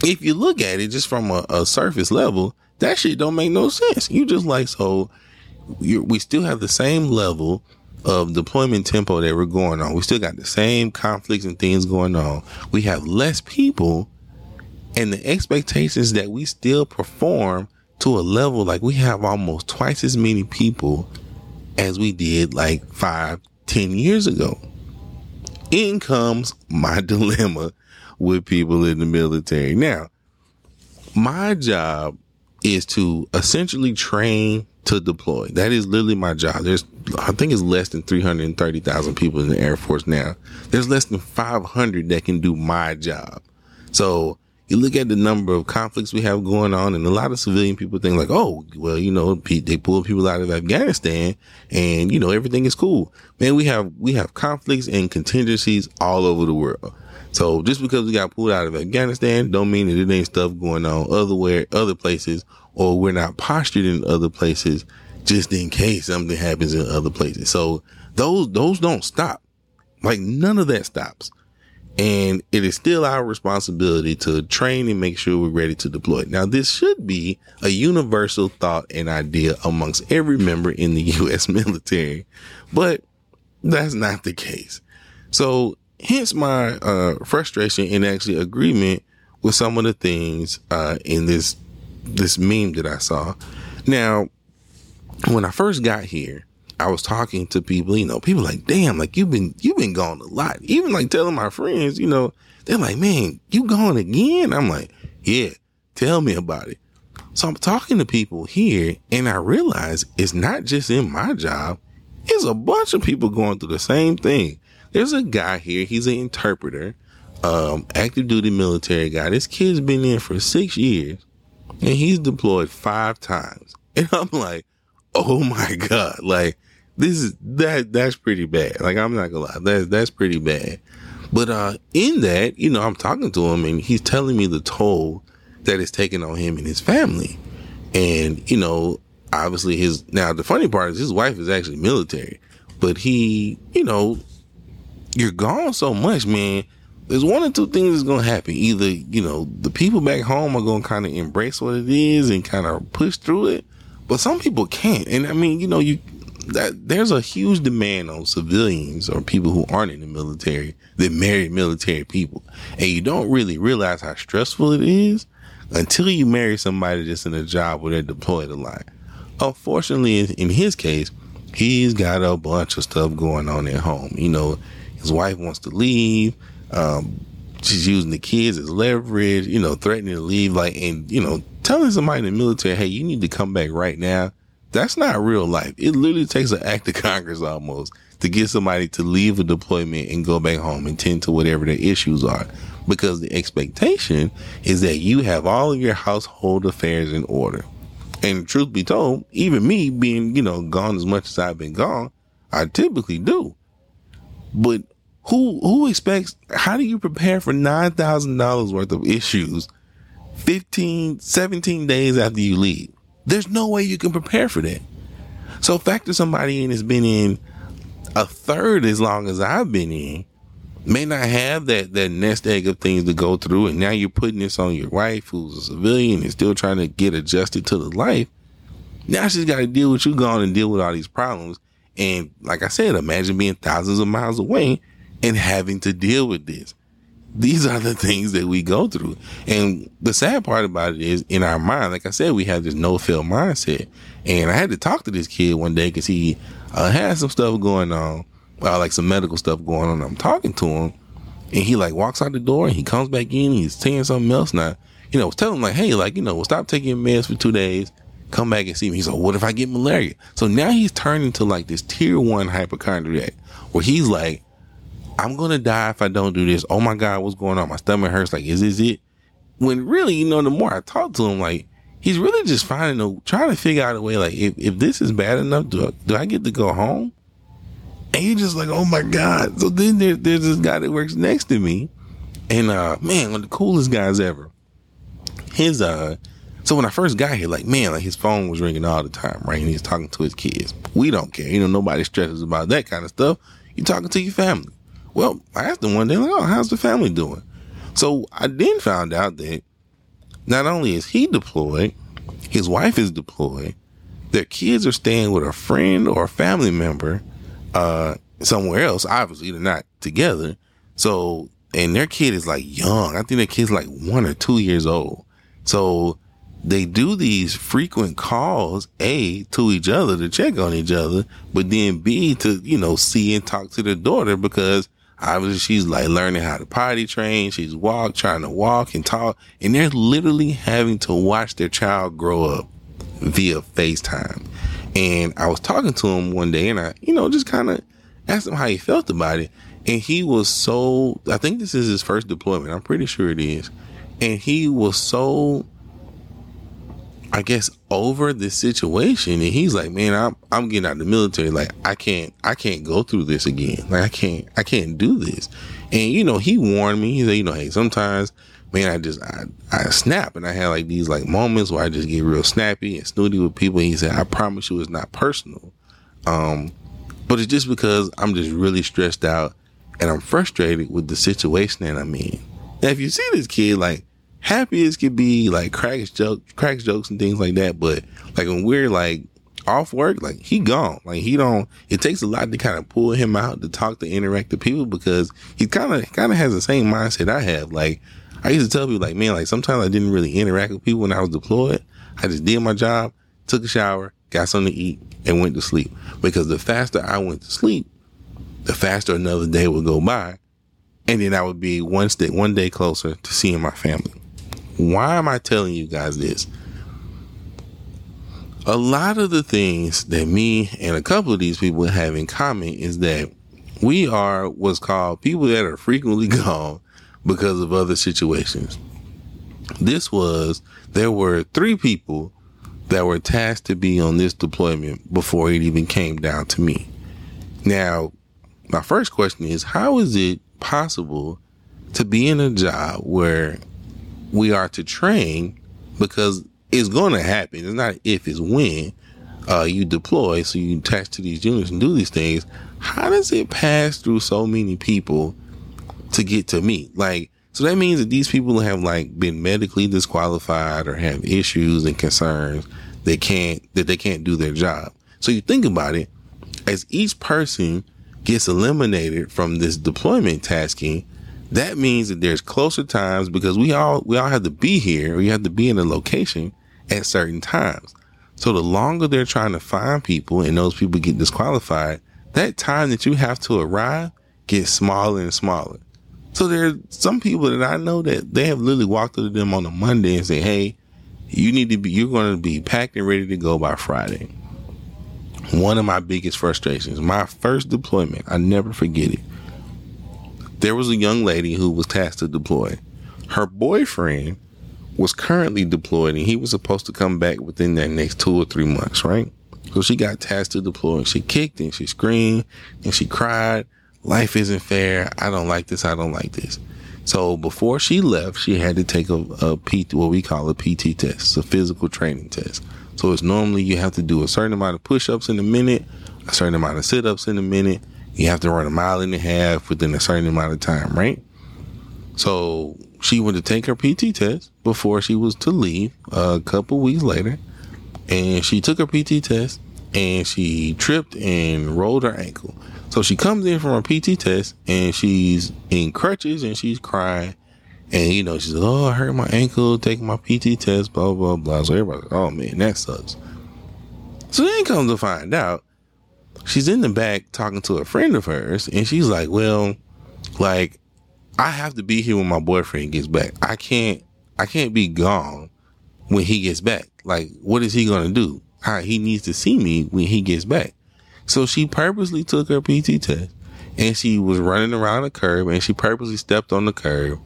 if you look at it just from a, a surface level, that shit don't make no sense. You just like, so we still have the same level of deployment tempo that we're going on. We still got the same conflicts and things going on. We have less people and the expectations that we still perform to a level like we have almost twice as many people as we did like five, ten years ago. In comes my dilemma with people in the military. Now, my job is to essentially train to deploy. That is literally my job. There's, I think it's less than 330,000 people in the Air Force now. There's less than 500 that can do my job. So you look at the number of conflicts we have going on and a lot of civilian people think like, oh, well, you know, they pull people out of Afghanistan and, you know, everything is cool. Man, we have, we have conflicts and contingencies all over the world. So just because we got pulled out of Afghanistan don't mean that it ain't stuff going on other where, other places or we're not postured in other places just in case something happens in other places. So those, those don't stop. Like none of that stops. And it is still our responsibility to train and make sure we're ready to deploy. Now, this should be a universal thought and idea amongst every member in the U.S. military, but that's not the case. So hence my, uh, frustration and actually agreement with some of the things, uh, in this, this meme that I saw. Now, when I first got here, I was talking to people, you know, people like, damn, like you've been, you've been gone a lot. Even like telling my friends, you know, they're like, man, you gone again? I'm like, yeah, tell me about it. So I'm talking to people here and I realize it's not just in my job. It's a bunch of people going through the same thing. There's a guy here. He's an interpreter, um, active duty military guy. This kid's been in for six years and he's deployed five times. And I'm like, oh my God. Like this is that, that's pretty bad. Like I'm not gonna lie. That's, that's pretty bad. But, uh, in that, you know, I'm talking to him and he's telling me the toll that is taken on him and his family. And, you know, obviously his, now the funny part is his wife is actually military, but he, you know, you're gone so much, man. There's one or two things that's to happen. Either, you know, the people back home are going to kind of embrace what it is and kind of push through it. But some people can't. And I mean, you know, you, that there's a huge demand on civilians or people who aren't in the military that marry military people. And you don't really realize how stressful it is until you marry somebody that's in a job where they're deployed a lot. Unfortunately, in his case, he's got a bunch of stuff going on at home. You know, his wife wants to leave. Um, she's using the kids as leverage, you know, threatening to leave, like, and, you know, telling somebody in the military, hey, you need to come back right now. That's not real life. It literally takes an act of Congress almost to get somebody to leave a deployment and go back home and tend to whatever their issues are because the expectation is that you have all of your household affairs in order. And truth be told, even me being, you know, gone as much as I've been gone, I typically do. But who who expects how do you prepare for nine thousand dollars worth of issues 15, 17 days after you leave? There's no way you can prepare for that. So factor somebody in that's been in a third as long as I've been in may not have that that nest egg of things to go through, and now you're putting this on your wife, who's a civilian and still trying to get adjusted to the life. Now she's got to deal with you going and deal with all these problems. And like I said, imagine being thousands of miles away and having to deal with this. These are the things that we go through. And the sad part about it is in our mind, like I said, we have this no fail mindset. And I had to talk to this kid one day because he uh, had some stuff going on uh, like some medical stuff going on. I'm talking to him and he like walks out the door and he comes back in. He's saying something else. Now, you know, telling him like, Hey, like, you know, well, stop taking meds for two days. Come back and see me. He's like, what if I get malaria? So now he's turning to like this tier one hypochondriac where he's like, I'm to die if I don't do this. Oh my God, what's going on? My stomach hurts. Like, is this it? When really, you know, the more I talk to him, like, he's really just finding a, trying to figure out a way, like, if, if this is bad enough, do I, do I get to go home? And you're just like, oh my God. So then there, there's this guy that works next to me. And, uh, man, one of the coolest guys ever. His, uh, so when I first got here, like, man, like his phone was ringing all the time, right? And he's talking to his kids. We don't care. You know, nobody stresses about that kind of stuff. You're talking to your family. Well, I asked him one day, like, oh, how's the family doing? So I then found out that not only is he deployed, his wife is deployed, their kids are staying with a friend or a family member uh, somewhere else. Obviously, they're not together. So, and their kid is like young. I think their kid's like one or two years old. So they do these frequent calls, A, to each other to check on each other, but then B, to, you know, see and talk to their daughter because obviously she's like learning how to potty train. She's walk, trying to walk and talk. And they're literally having to watch their child grow up via FaceTime. And I was talking to him one day and I, you know, just kind of asked him how he felt about it. And he was so, I think this is his first deployment. I'm pretty sure it is. And he was so, I guess, over the situation. And he's like, man, I'm, I'm getting out of the military. Like, I can't, I can't go through this again. Like, I can't, I can't do this. And, you know, he warned me. He said, you know, hey, sometimes man, I just I, I snap and I had like these like moments where I just get real snappy and snooty with people. And he said, I promise you it's not personal. Um, but it's just because I'm just really stressed out and I'm frustrated with the situation that I'm in. Now, if you see this kid, like happy as can be, like cracks jokes, cracks jokes and things like that. But like when we're like off work, like he gone. Like he don't. It takes a lot to kind of pull him out to talk to interact with people because he kind of kind of has the same mindset I have. Like I used to tell people like, man, like sometimes I didn't really interact with people when I was deployed. I just did my job, took a shower, got something to eat, and went to sleep. Because the faster I went to sleep, the faster another day would go by, and then I would be one step, one day closer to seeing my family. Why am I telling you guys this? A lot of the things that me and a couple of these people have in common is that we are what's called people that are frequently gone because of other situations. This was, there were three people that were tasked to be on this deployment before it even came down to me. Now, my first question is how is it possible to be in a job where we are to train because it's going to happen. It's not if, it's when uh, you deploy. So you attach to these units and do these things. How does it pass through so many people to get to me? Like, so that means that these people have like been medically disqualified or have issues and concerns they can't, that they can't do their job. So you think about it as each person gets eliminated from this deployment tasking, that means that there's closer times because we all we all have to be here. We have to be in a location at certain times. So the longer they're trying to find people and those people get disqualified, that time that you have to arrive gets smaller and smaller. So there's some people that I know that they have literally walked up to them on a Monday and say, Hey, you need to be, you're going to be packed and ready to go by Friday. One of my biggest frustrations, my first deployment, I never forget it there was a young lady who was tasked to deploy. Her boyfriend was currently deployed and he was supposed to come back within that next two or three months, right? So she got tasked to deploy and she kicked and she screamed and she cried. Life isn't fair. I don't like this. I don't like this. So before she left, she had to take a, a P, what we call a PT test. It's a physical training test. So it's normally you have to do a certain amount of push-ups in a minute, a certain amount of sit-ups in a minute, you have to run a mile and a half within a certain amount of time, right? So she went to take her PT test before she was to leave a couple weeks later. And she took her PT test and she tripped and rolled her ankle. So she comes in from her PT test and she's in crutches and she's crying. And you know, she's says, Oh, I hurt my ankle taking my PT test, blah, blah, blah. So everybody's like, Oh man, that sucks. So then comes to find out she's in the back talking to a friend of hers, and she's like, "Well, like I have to be here when my boyfriend gets back. I can't, I can't be gone when he gets back. Like, what is he gonna do? How he needs to see me when he gets back." So she purposely took her PT test, and she was running around the curb, and she purposely stepped on the curb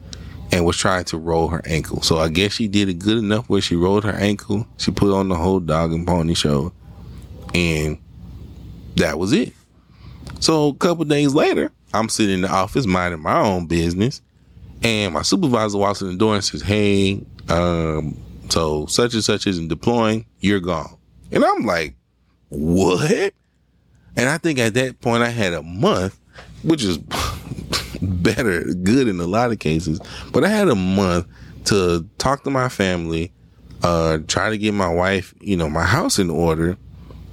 and was trying to roll her ankle. So I guess she did it good enough where she rolled her ankle. She put on the whole dog and pony show, and that was it. So a couple days later, I'm sitting in the office minding my own business, and my supervisor walks in the door and says, "Hey, um, so such and such isn't deploying. You're gone." And I'm like, "What?" And I think at that point I had a month, which is better, good in a lot of cases, but I had a month to talk to my family, uh, try to get my wife, you know, my house in order,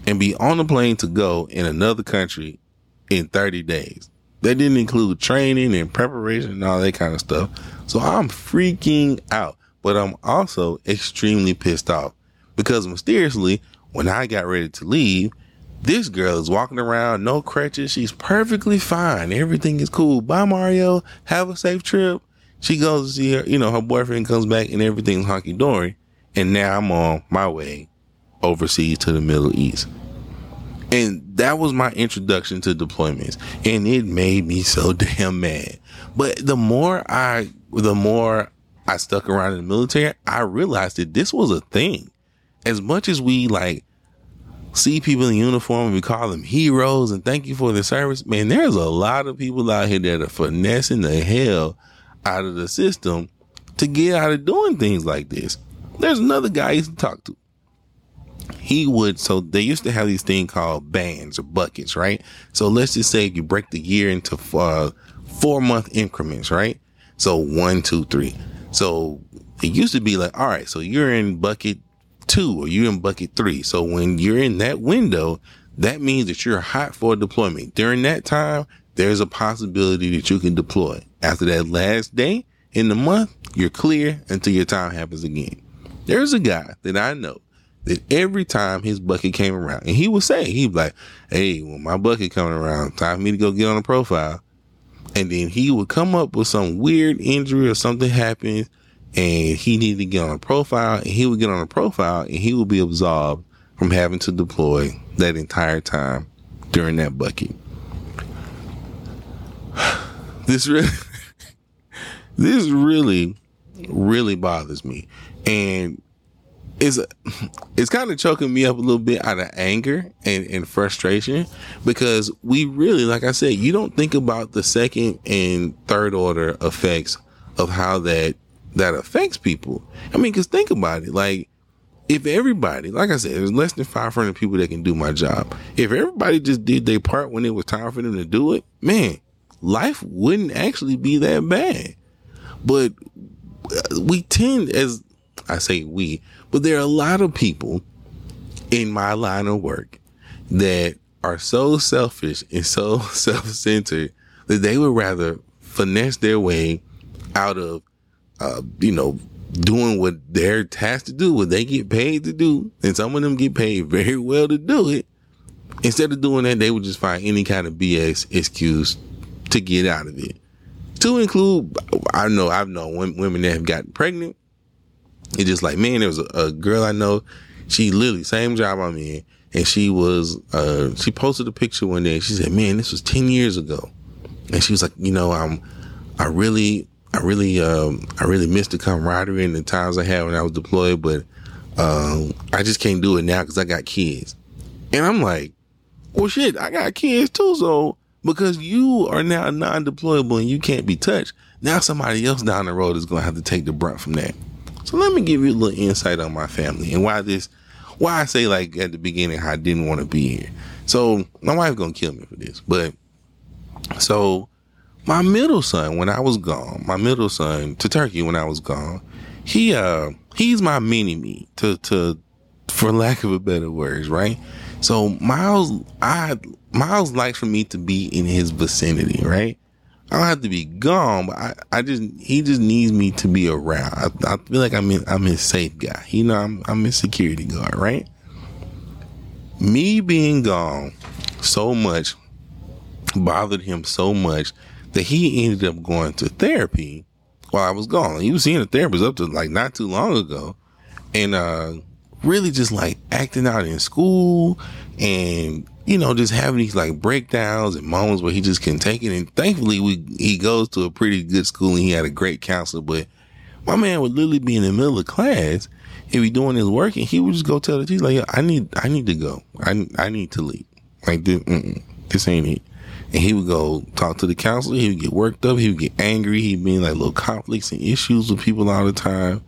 and be on a plane to go in another country in 30 days. That didn't include training and preparation and all that kind of stuff. So I'm freaking out, but I'm also extremely pissed off because mysteriously, when I got ready to leave, this girl is walking around, no crutches. She's perfectly fine. Everything is cool. Bye, Mario. Have a safe trip. She goes to see her, you know, her boyfriend comes back and everything's honky dory. And now I'm on my way overseas to the Middle East. And that was my introduction to deployments. And it made me so damn mad. But the more I, the more I stuck around in the military, I realized that this was a thing. As much as we like see people in uniform and we call them heroes and thank you for the service, man, there's a lot of people out here that are finessing the hell out of the system to get out of doing things like this. There's another guy I used to talk to he would so they used to have these thing called bands or buckets right? So let's just say you break the year into uh, four month increments right? So one two three. So it used to be like all right so you're in bucket two or you're in bucket three. So when you're in that window that means that you're hot for deployment. During that time there's a possibility that you can deploy. After that last day in the month you're clear until your time happens again. There's a guy that i know that every time his bucket came around, and he would say, he'd like, Hey, when my bucket coming around, time for me to go get on a profile. And then he would come up with some weird injury or something happens and he needed to get on a profile and he would get on a profile and he would be absolved from having to deploy that entire time during that bucket. This really, this really, really bothers me. And it's it's kind of choking me up a little bit out of anger and, and frustration because we really, like I said, you don't think about the second and third order effects of how that that affects people. I mean, because think about it, like if everybody, like I said, there's less than 500 people that can do my job. If everybody just did their part when it was time for them to do it, man, life wouldn't actually be that bad. But uh, we tend, as I say we, but there are a lot of people in my line of work that are so selfish and so self centered that they would rather finesse their way out of, uh, you know, doing what they're tasked to do, what they get paid to do. And some of them get paid very well to do it. Instead of doing that, they would just find any kind of BS excuse to get out of it. To include, I know I've known women that have gotten pregnant it's just like, man, there was a, a, girl I know. She literally same job I'm in, and she was uh she posted a picture one day. She said, "Man, this was ten years ago," and she was like, "You know, I'm I really I really um I really missed the camaraderie and the times I had when I was deployed, but um I just can't do it now because I got kids." And I'm like, "Well, shit, I got kids too, so." Because you are now non-deployable and you can't be touched. Now somebody else down the road is going to have to take the brunt from that. So let me give you a little insight on my family and why this, why I say like at the beginning I didn't want to be here. So my wife gonna kill me for this, but so my middle son when I was gone, my middle son to Turkey when I was gone, he uh he's my mini me to to for lack of a better words, right? So Miles, I Miles likes for me to be in his vicinity, right? I don't have to be gone, but I, I just he just needs me to be around. I, I feel like I'm in, I'm his safe guy. You know, I'm I'm his security guard, right? Me being gone so much bothered him so much that he ended up going to therapy while I was gone. He was seeing a therapist up to like not too long ago, and uh, really just like acting out in school and you know, just having these like breakdowns and moments where he just can not take it. And thankfully, we he goes to a pretty good school and he had a great counselor. But my man would literally be in the middle of class and be doing his work, and he would just go tell the teacher like, "I need, I need to go. I, I need to leave. Like this, this ain't it." And he would go talk to the counselor. He would get worked up. He would get angry. He'd be in like little conflicts and issues with people all the time.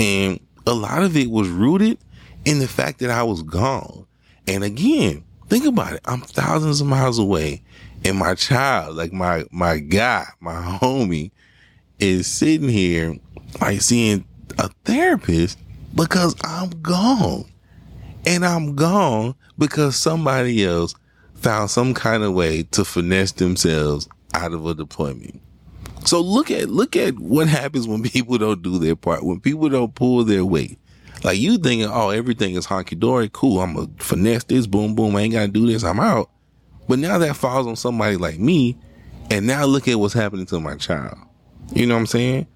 And a lot of it was rooted in the fact that I was gone. And again, Think about it. I'm thousands of miles away and my child, like my, my guy, my homie is sitting here like seeing a therapist because I'm gone. And I'm gone because somebody else found some kind of way to finesse themselves out of a deployment. So look at look at what happens when people don't do their part, when people don't pull their weight. Like you thinking, oh, everything is honky dory, cool. I'm gonna finesse this, boom, boom. I ain't gotta do this. I'm out. But now that falls on somebody like me, and now look at what's happening to my child. You know what I'm saying?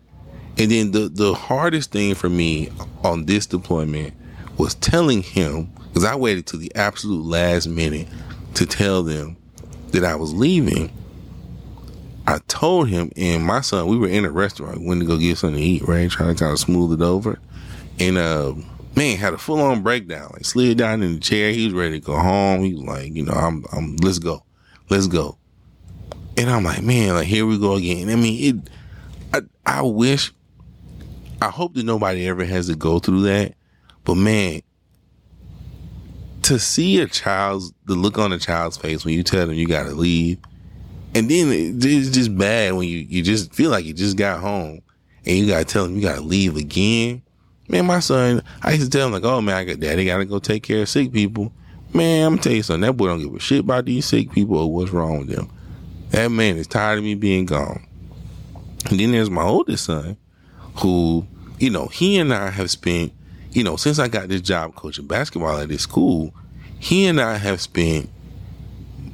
And then the the hardest thing for me on this deployment was telling him because I waited to the absolute last minute to tell them that I was leaving. I told him and my son, we were in a restaurant, we went to go get something to eat, right? Trying to kind of smooth it over and uh man had a full on breakdown. Like slid down in the chair. He was ready to go home. He was like, you know, I'm I'm let's go. Let's go. And I'm like, man, like here we go again. I mean, it I I wish I hope that nobody ever has to go through that. But man, to see a child's the look on a child's face when you tell them you gotta leave, and then it's just bad when you you just feel like you just got home and you gotta tell them you gotta leave again. Man, my son, I used to tell him like, "Oh man, I got daddy got to go take care of sick people." Man, I'm gonna tell you something. That boy don't give a shit about these sick people or what's wrong with them. That man is tired of me being gone. And then there's my oldest son, who, you know, he and I have spent you know, since I got this job coaching basketball at this school, he and I have spent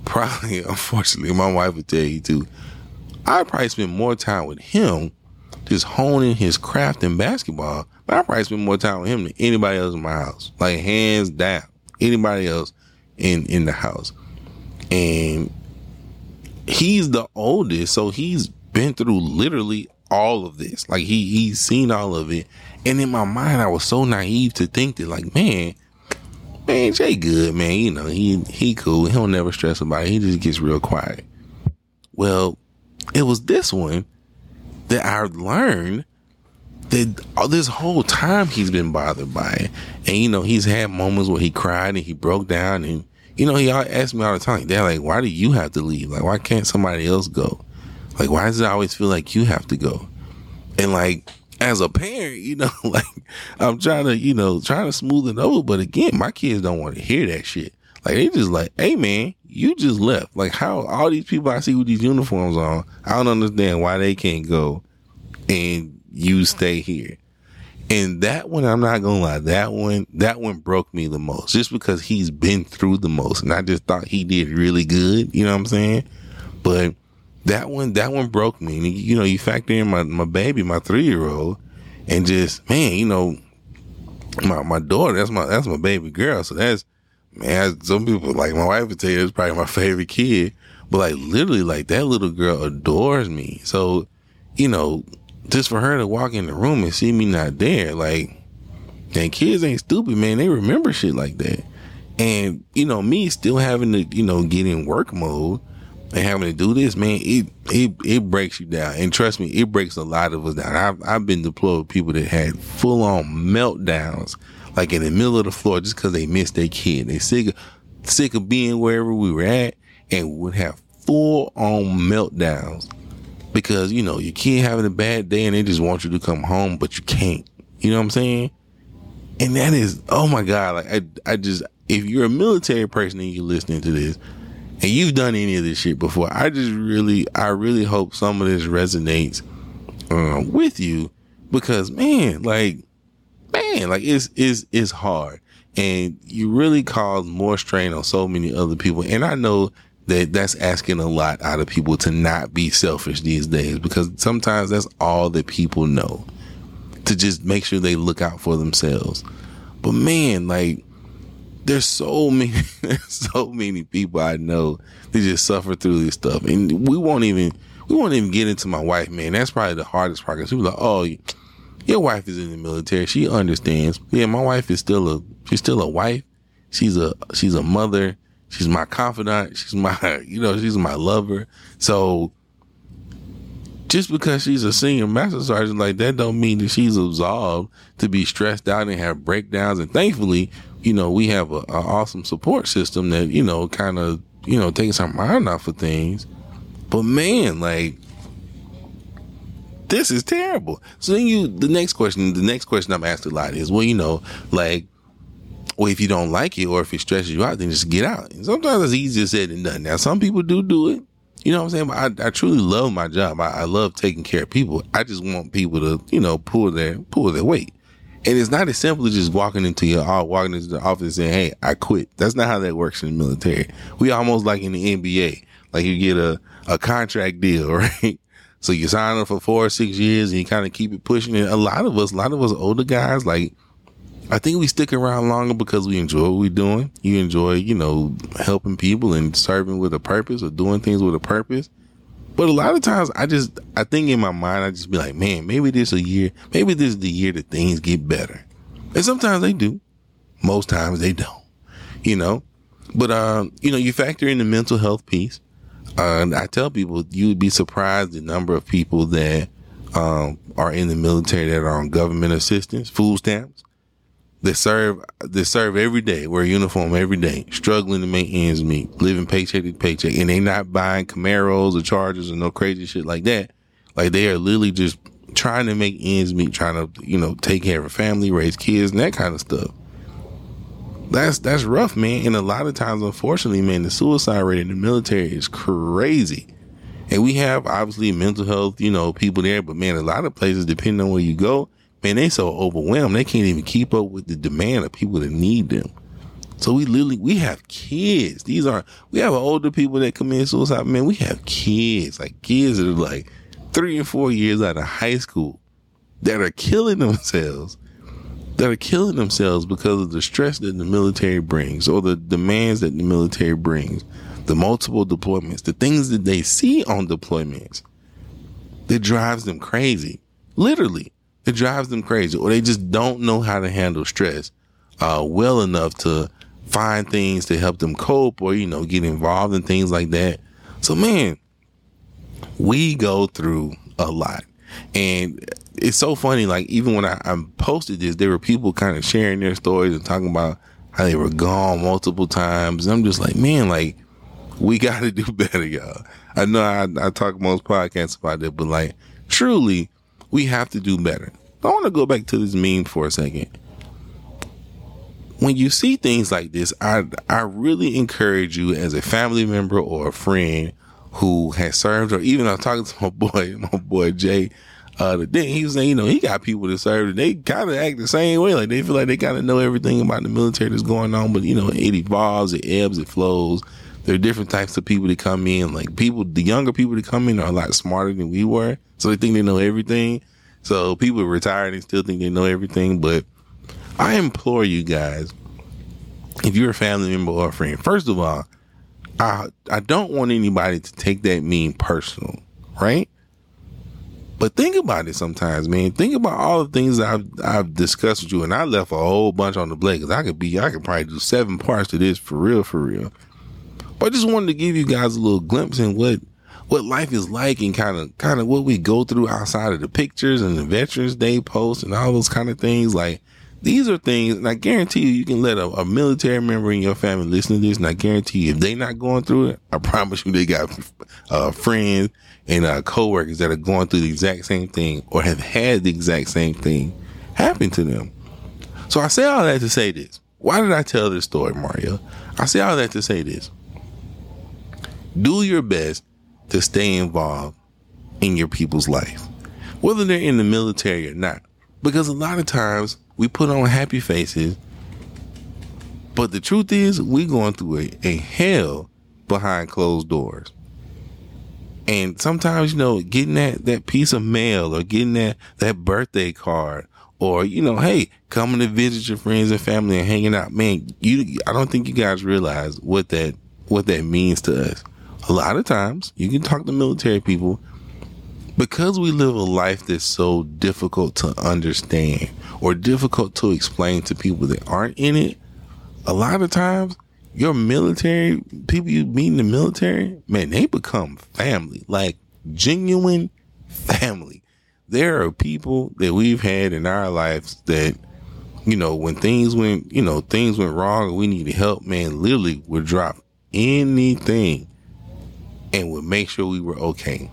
probably, unfortunately, my wife would tell you too. I probably spent more time with him, just honing his craft in basketball. But I probably spend more time with him than anybody else in my house, like hands down, anybody else in in the house. And he's the oldest, so he's been through literally all of this. Like he he's seen all of it. And in my mind, I was so naive to think that, like, man, man, Jay good, man. You know, he he cool. He don't never stress about it. He just gets real quiet. Well, it was this one that I learned that all this whole time he's been bothered by it. And you know, he's had moments where he cried and he broke down and you know, he asked me all the time, Dad, like, why do you have to leave? Like, why can't somebody else go? Like, why does it always feel like you have to go? And like, as a parent, you know, like I'm trying to, you know, trying to smooth it over. But again, my kids don't want to hear that shit. Like they just like, hey man, you just left. Like how all these people I see with these uniforms on, I don't understand why they can't go and you stay here. And that one, I'm not gonna lie, that one, that one broke me the most, just because he's been through the most, and I just thought he did really good. You know what I'm saying? But that one, that one broke me. And, you know, you factor in my, my baby, my three year old, and just, man, you know, my, my daughter, that's my, that's my baby girl. So that's, man, some people, like my wife would tell you, it's probably my favorite kid. But like, literally, like that little girl adores me. So, you know, just for her to walk in the room and see me not there, like, and kids ain't stupid, man. They remember shit like that. And, you know, me still having to, you know, get in work mode and having to do this, man, it it it breaks you down. And trust me, it breaks a lot of us down. I've I've been deployed with people that had full on meltdowns, like in the middle of the floor, just because they missed their kid. They sick of, sick of being wherever we were at, and would have full on meltdowns because you know your kid having a bad day and they just want you to come home, but you can't. You know what I'm saying? And that is, oh my god! Like I, I just if you're a military person and you're listening to this, and you've done any of this shit before, I just really, I really hope some of this resonates uh, with you because man, like, man, like it's it's it's hard, and you really cause more strain on so many other people. And I know that that's asking a lot out of people to not be selfish these days because sometimes that's all that people know to just make sure they look out for themselves. But man, like there's so many, so many people I know that just suffer through this stuff, and we won't even, we won't even get into my wife, man. That's probably the hardest part. Cause people like, oh, your wife is in the military. She understands. Yeah, my wife is still a, she's still a wife. She's a, she's a mother. She's my confidant. She's my, you know, she's my lover. So just because she's a senior master sergeant like that don't mean that she's absolved to be stressed out and have breakdowns. And thankfully, you know, we have a, awesome support system that, you know, kind of, you know, takes our mind off of things. But man, like, this is terrible. So then you, the next question, the next question I'm asked a lot is, well, you know, like, well, if you don't like it or if it stresses you out, then just get out. And sometimes it's easier said than done. Now, some people do do it. You know what I'm saying? But I, I truly love my job. I, I love taking care of people. I just want people to, you know, pull their, pull their weight. And it's not as simple as just walking into your uh, walking into the office and saying, "Hey, I quit." That's not how that works in the military. We almost like in the NBA, like you get a a contract deal, right? So you sign up for four or six years and you kind of keep it pushing. And a lot of us, a lot of us older guys, like I think we stick around longer because we enjoy what we're doing. You enjoy, you know, helping people and serving with a purpose or doing things with a purpose. But a lot of times I just, I think in my mind, I just be like, man, maybe this a year, maybe this is the year that things get better. And sometimes they do. Most times they don't, you know? But, um, you know, you factor in the mental health piece. Uh, I tell people you would be surprised the number of people that, um, are in the military that are on government assistance, food stamps they serve they serve every day, wear uniform every day, struggling to make ends meet, living paycheck to paycheck, and they're not buying Camaros or Chargers or no crazy shit like that. Like they are literally just trying to make ends meet, trying to you know take care of a family, raise kids, and that kind of stuff. That's that's rough, man. And a lot of times, unfortunately, man, the suicide rate in the military is crazy. And we have obviously mental health, you know, people there, but man, a lot of places, depending on where you go, man, they so overwhelmed they can't even keep up with the demand of people that need them. So we literally we have kids. These are we have older people that commit suicide. Man, we have kids, like kids that are like three and four years out of high school that are killing themselves. That are killing themselves because of the stress that the military brings or the demands that the military brings, the multiple deployments, the things that they see on deployments that drives them crazy. Literally, it drives them crazy, or they just don't know how to handle stress uh, well enough to find things to help them cope or, you know, get involved in things like that. So, man, we go through a lot. And it's so funny. Like, even when I, I posted this, there were people kind of sharing their stories and talking about how they were gone multiple times. And I'm just like, man, like, we got to do better, y'all. I know I, I talk most podcasts about it, but like, truly, we have to do better. I want to go back to this meme for a second when you see things like this, I I really encourage you as a family member or a friend who has served, or even I'm talking to my boy, my boy Jay. Uh, the thing he was saying, you know, he got people that serve, and they kind of act the same way. Like they feel like they kind of know everything about the military that's going on, but you know, it evolves, it ebbs, it flows. There are different types of people that come in. Like people, the younger people that come in are a lot smarter than we were, so they think they know everything. So people retired and still think they know everything, but I implore you guys, if you're a family member or a friend, first of all, I I don't want anybody to take that mean personal, right? But think about it sometimes, man. Think about all the things I've I've discussed with you, and I left a whole bunch on the blade because I could be I could probably do seven parts to this for real, for real. But I just wanted to give you guys a little glimpse in what what life is like and kind of kind of what we go through outside of the pictures and the Veterans Day posts and all those kind of things. Like these are things, and I guarantee you, you can let a, a, military member in your family listen to this, and I guarantee you, if they're not going through it, I promise you, they got uh, friends and uh, coworkers that are going through the exact same thing or have had the exact same thing happen to them. So I say all that to say this. Why did I tell this story, Mario? I say all that to say this. Do your best to stay involved in your people's life, whether they're in the military or not. Because a lot of times we put on happy faces, but the truth is we going through a, a hell behind closed doors. And sometimes, you know, getting that, that piece of mail or getting that, that birthday card or, you know, hey, coming to visit your friends and family and hanging out, man, you, I don't think you guys realize what that, what that means to us. A lot of times you can talk to military people because we live a life that's so difficult to understand or difficult to explain to people that aren't in it, a lot of times your military people you meet in the military, man, they become family, like genuine family. There are people that we've had in our lives that, you know, when things went, you know, things went wrong and we needed help, man, literally would drop anything and would make sure we were okay.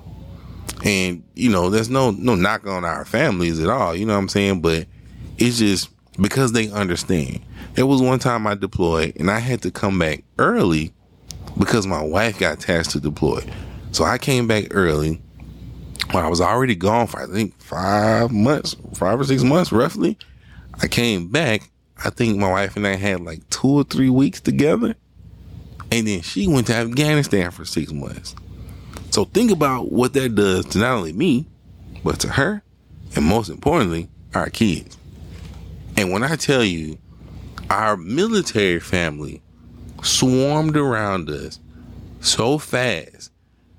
And, you know, there's no, no knock on our families at all. You know what I'm saying? But it's just because they understand. There was one time I deployed and I had to come back early because my wife got tasked to deploy. So I came back early when I was already gone for I think five months, five or six months roughly. I came back. I think my wife and I had like two or three weeks together. And then she went to Afghanistan for six months. So think about what that does to not only me, but to her, and most importantly, our kids. And when I tell you, our military family swarmed around us so fast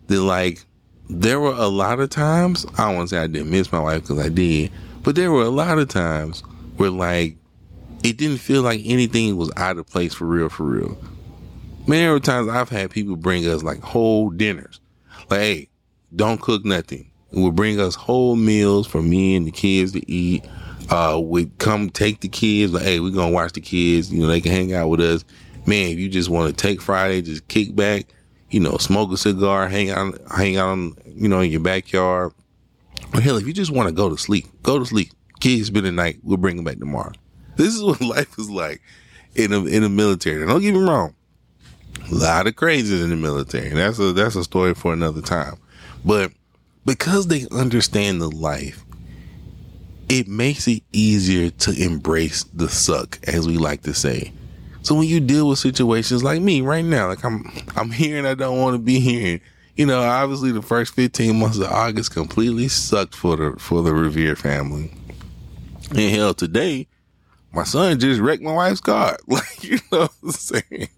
that, like, there were a lot of times, I to say I didn't miss my wife because I did, but there were a lot of times where, like, it didn't feel like anything was out of place for real, for real. Many times I've had people bring us like whole dinners like, hey, don't cook nothing. It will bring us whole meals for me and the kids to eat. Uh, we come take the kids, like, hey, we're gonna watch the kids. You know, they can hang out with us. Man, if you just want to take Friday, just kick back, you know, smoke a cigar, hang out, hang out, you know, in your backyard. Or hell, if you just want to go to sleep, go to sleep. Kids spend the night. We'll bring them back tomorrow. This is what life is like in a, in the military. Now, don't get me wrong. A lot of crazies in the military. That's a that's a story for another time. But because they understand the life, it makes it easier to embrace the suck, as we like to say. So when you deal with situations like me right now, like I'm, I'm here and I don't want to be here. You know, obviously the first 15 months of August completely sucked for the, for the Revere family. And hell, today, my son just wrecked my wife's car. Like, you know what I'm saying?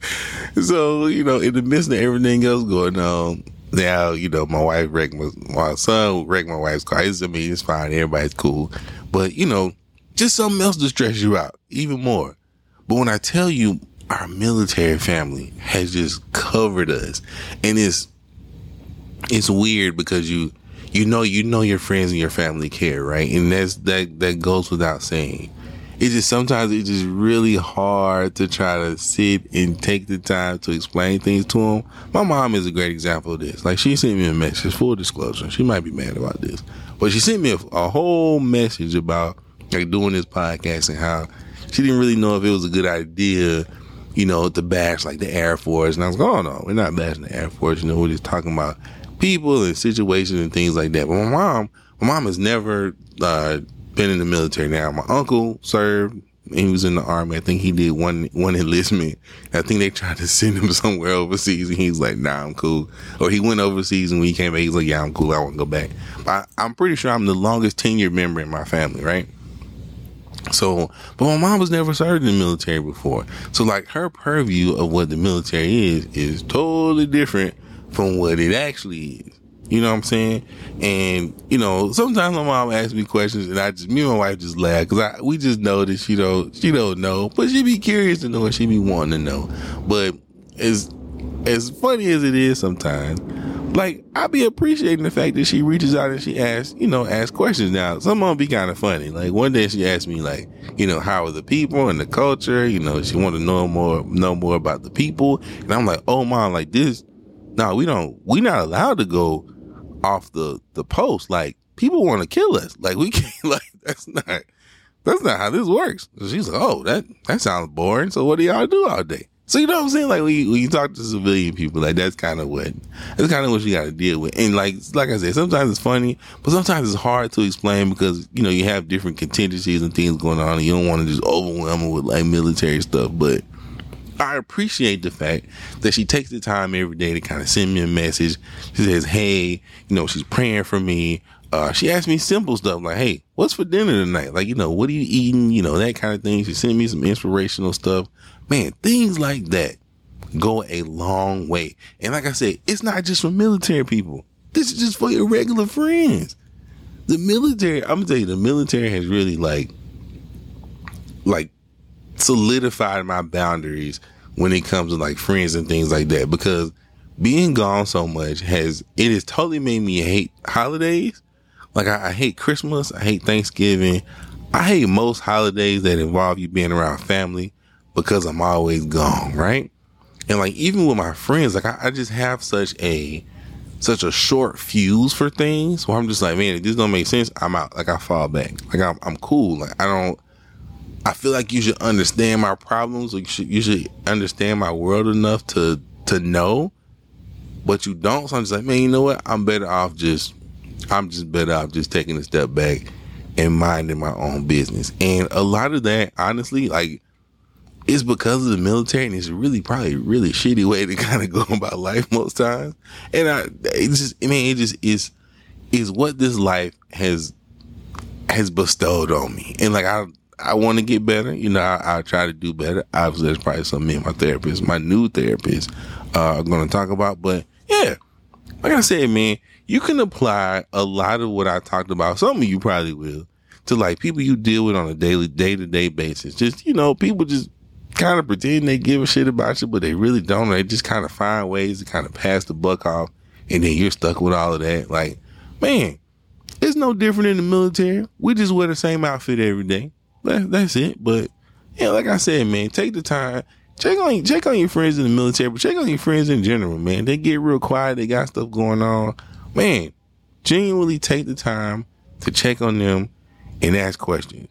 So, you know, in the midst of everything else going on, now, you know, my wife wrecked my, my son wrecked my wife's car. It's, I mean, it's fine. Everybody's cool. But, you know, just something else to stress you out even more. But when I tell you our military family has just covered us and it's, it's weird because you, you know, you know your friends and your family care, right? And that's, that, that goes without saying it's just sometimes it's just really hard to try to sit and take the time to explain things to them. My mom is a great example of this. Like she sent me a message, full disclosure. She might be mad about this, but she sent me a, a whole message about like doing this podcast and how she didn't really know if it was a good idea, you know, to bash like the Air Force. And I was going, oh, no, we're not bashing the Air Force. You know, we're just talking about people and situations and things like that. But my mom, my mom has never, uh, been in the military now. My uncle served. He was in the army. I think he did one one enlistment. I think they tried to send him somewhere overseas, and he's like, "Nah, I'm cool." Or he went overseas, and when he came back, he's like, "Yeah, I'm cool. I want to go back." But I, am pretty sure I'm the longest tenured member in my family, right? So, but my mom was never served in the military before. So, like, her purview of what the military is is totally different from what it actually is. You know what I'm saying? And, you know, sometimes my mom asks me questions and I just, me and my wife just laugh because I, we just know that she don't, she don't know, but she be curious to know and she be wanting to know. But as, as funny as it is sometimes, like I be appreciating the fact that she reaches out and she asks, you know, asks questions. Now, some of them be kind of funny. Like one day she asked me, like, you know, how are the people and the culture? You know, she want to know more, know more about the people. And I'm like, oh mom, like this. No, we don't. We not allowed to go off the the post. Like people want to kill us. Like we can't. Like that's not that's not how this works. she's like, oh, that that sounds boring. So what do y'all do all day? So you know what I'm saying? Like when you, when you talk to civilian people, like that's kind of what that's kind of what you got to deal with. And like like I said, sometimes it's funny, but sometimes it's hard to explain because you know you have different contingencies and things going on, and you don't want to just overwhelm them with like military stuff, but I appreciate the fact that she takes the time every day to kind of send me a message. She says, Hey, you know, she's praying for me. Uh, she asked me simple stuff like, Hey, what's for dinner tonight? Like, you know, what are you eating? You know, that kind of thing. She sent me some inspirational stuff. Man, things like that go a long way. And like I said, it's not just for military people. This is just for your regular friends. The military, I'm gonna tell you, the military has really like, like solidified my boundaries when it comes to like friends and things like that because being gone so much has it has totally made me hate holidays. Like I, I, hate Christmas, I hate Thanksgiving, I hate most holidays that involve you being around family because I'm always gone, right? And like even with my friends, like I, I just have such a such a short fuse for things where I'm just like, man, if this don't make sense, I'm out. Like I fall back. Like I'm I'm cool. Like I don't I feel like you should understand my problems. You should you should understand my world enough to to know, but you don't. So I'm just like, man, you know what? I'm better off just. I'm just better off just taking a step back and minding my own business. And a lot of that, honestly, like, it's because of the military, and it's really probably really shitty way to kind of go about life most times. And I, it just, I mean, it just is is what this life has has bestowed on me. And like I I want to get better. You know, I, I, try to do better. Obviously, that's probably something me and my therapist, my new therapist, uh, are going to talk about. But yeah, like I said, man, you can apply a lot of what I talked about. Some of you probably will to like people you deal with on a daily, day to day basis. Just, you know, people just kind of pretend they give a shit about you, but they really don't. They just kind of find ways to kind of pass the buck off. And then you're stuck with all of that. Like, man, it's no different in the military. We just wear the same outfit every day. That, that's it. But yeah, like I said, man, take the time. Check on check on your friends in the military, but check on your friends in general, man. They get real quiet. They got stuff going on. Man, genuinely take the time to check on them and ask questions.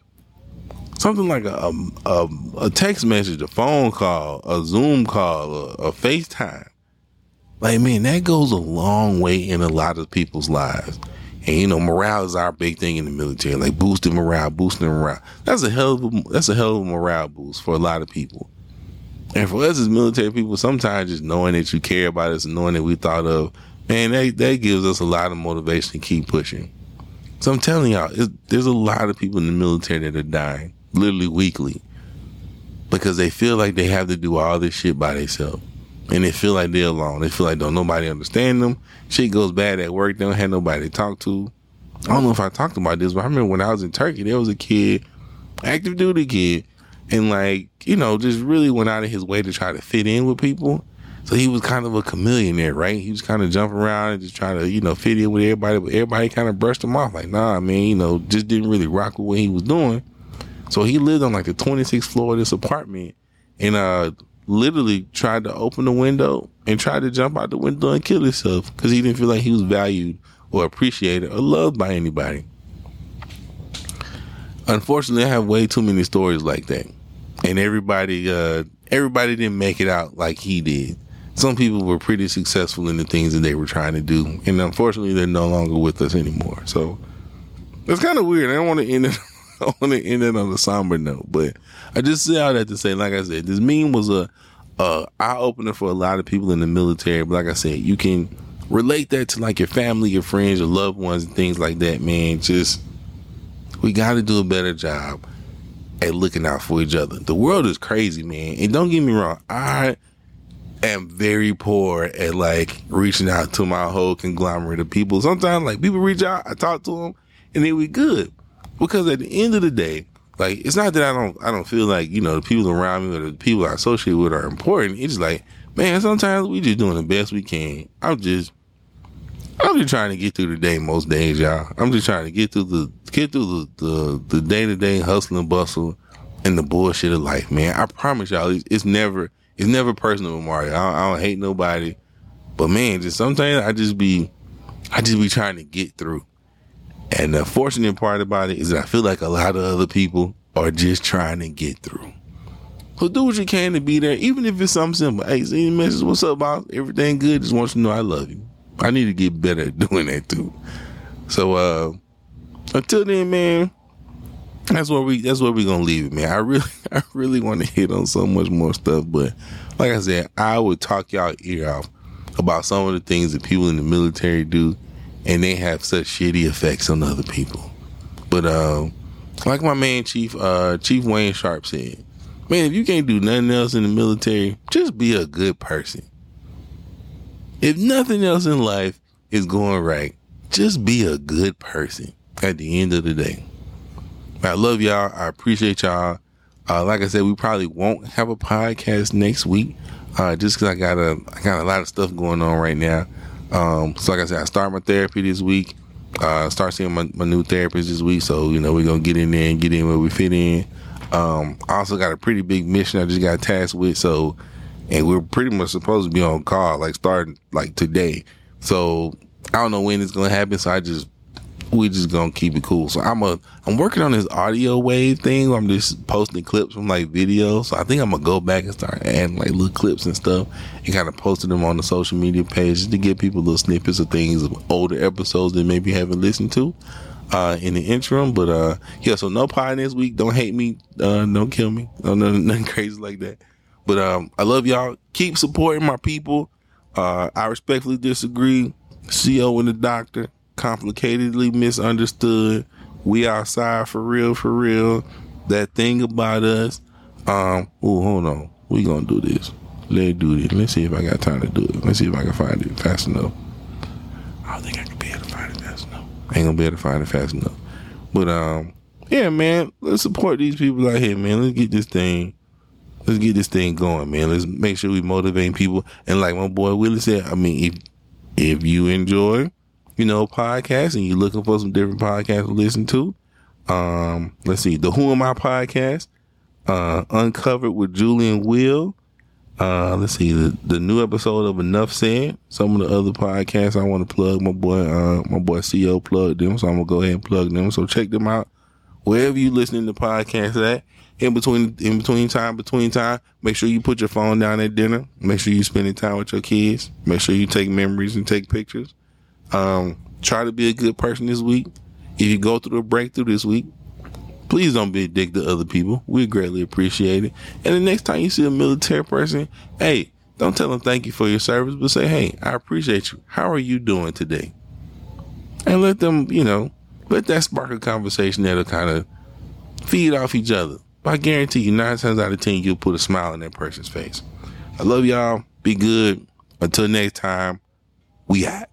Something like a, a, a text message, a phone call, a Zoom call, a, a FaceTime. Like, man, that goes a long way in a lot of people's lives. And you know, morale is our big thing in the military, like boosting morale, boosting morale. That's a hell of a that's a hell of a morale boost for a lot of people. And for us as military people, sometimes just knowing that you care about us knowing that we thought of, man, that that gives us a lot of motivation to keep pushing. So I'm telling y'all, there's a lot of people in the military that are dying, literally weekly, because they feel like they have to do all this shit by themselves. And they feel like they're alone. They feel like don't nobody understand them. Shit goes bad at work. They don't have nobody to talk to. I don't know if I talked about this, but I remember when I was in Turkey, there was a kid, active duty kid, and like, you know, just really went out of his way to try to fit in with people. So he was kind of a chameleon there, right? He was kind of jumping around and just trying to, you know, fit in with everybody, but everybody kind of brushed him off like, nah, man, you know, just didn't really rock with what he was doing. So he lived on like the 26th floor of this apartment and uh literally tried to open the window and tried to jump out the window and kill himself because he didn't feel like he was valued or appreciated or loved by anybody. Unfortunately, I have way too many stories like that. And everybody uh everybody didn't make it out like he did some people were pretty successful in the things that they were trying to do, and unfortunately, they're no longer with us anymore. So it's kind of weird. I don't want to end it. I want to end it on a somber note, but I just say all that to say, like I said, this meme was a, a eye opener for a lot of people in the military. But like I said, you can relate that to like your family, your friends, your loved ones, and things like that. Man, just we got to do a better job at looking out for each other. The world is crazy, man, and don't get me wrong, I am very poor at like reaching out to my whole conglomerate of people. Sometimes like people reach out, I talk to them, and then we good. Because at the end of the day, like it's not that I don't I don't feel like you know the people around me or the people I associate with are important. It's like man, sometimes we just doing the best we can. I'm just I'm just trying to get through the day most days, y'all. I'm just trying to get through the get through the the the day to day hustle and bustle and the bullshit of life, man. I promise y'all, it's, it's never it's never personal with Mario. I don't, I don't hate nobody, but man, just sometimes I just be, I just be trying to get through. And the fortunate part about it is I feel like a lot of other people are just trying to get through. So do what you can to be there, even if it's something simple. Hey, send see message, what's up, boss? Everything good? Just want you to know I love you. I need to get better at doing that too. So uh until then, man, that's where we that's where we're gonna leave it, man. I really I really want to hit on so much more stuff, but like I said, I would talk y'all ear off about some of the things that people in the military do, and they have such shitty effects on other people. But uh, like my man Chief uh, Chief Wayne Sharp said, man, if you can't do nothing else in the military, just be a good person. If nothing else in life is going right, just be a good person at the end of the day. I love y'all. I appreciate y'all. Uh, like I said, we probably won't have a podcast next week, uh, just because I got a I got a lot of stuff going on right now. Um, so like I said, I start my therapy this week. Uh, start seeing my, my new therapist this week. So you know we're gonna get in there and get in where we fit in. Um, I also got a pretty big mission I just got tasked with. So, and we're pretty much supposed to be on call like starting like today. So I don't know when it's gonna happen. So I just we just gonna keep it cool. So I'm a I'm working on this audio wave thing. I'm just posting clips from like videos. So I think I'm gonna go back and start adding like little clips and stuff and kind of posting them on the social media page just to give people little snippets of things of older episodes that maybe haven't listened to uh, in the interim. But uh, yeah, so no pie this week. Don't hate me. Uh, don't kill me. No, nothing, nothing crazy like that. But um, I love y'all. Keep supporting my people. Uh, I respectfully disagree. CO and the doctor complicatedly misunderstood. We outside for real, for real. That thing about us. Um, oh, hold on. We gonna do this. Let's do this. Let's see if I got time to do it. Let's see if I can find it fast enough. I don't think I can be able to find it fast enough. I ain't gonna be able to find it fast enough. But um, yeah, man, let's support these people out here, man. Let's get this thing. Let's get this thing going, man. Let's make sure we motivate people. And like my boy Willie said, I mean, if if you enjoy you know, podcasts and you're looking for some different podcasts to listen to, um, let's see, the Who Am I podcast, uh, Uncovered with Julian Will. Uh, let's see, the, the new episode of Enough Said. Some of the other podcasts I want to plug. My boy, uh, my boy CO plugged them, so I'm gonna go ahead and plug them. So check them out wherever you listening to podcasts at. In between, in between time, between time, make sure you put your phone down at dinner. Make sure you spending time with your kids. Make sure you take memories and take pictures. Um, try to be a good person this week. If you go through a breakthrough this week, please don't be a dick to other people. We greatly appreciate it. And the next time you see a military person, hey, don't tell them thank you for your service, but say, hey, I appreciate you. How are you doing today? And let them, you know, let that spark a conversation that'll kind of feed off each other. But I guarantee you, nine times out of ten, you'll put a smile on that person's face. I love y'all. Be good. Until next time, we out.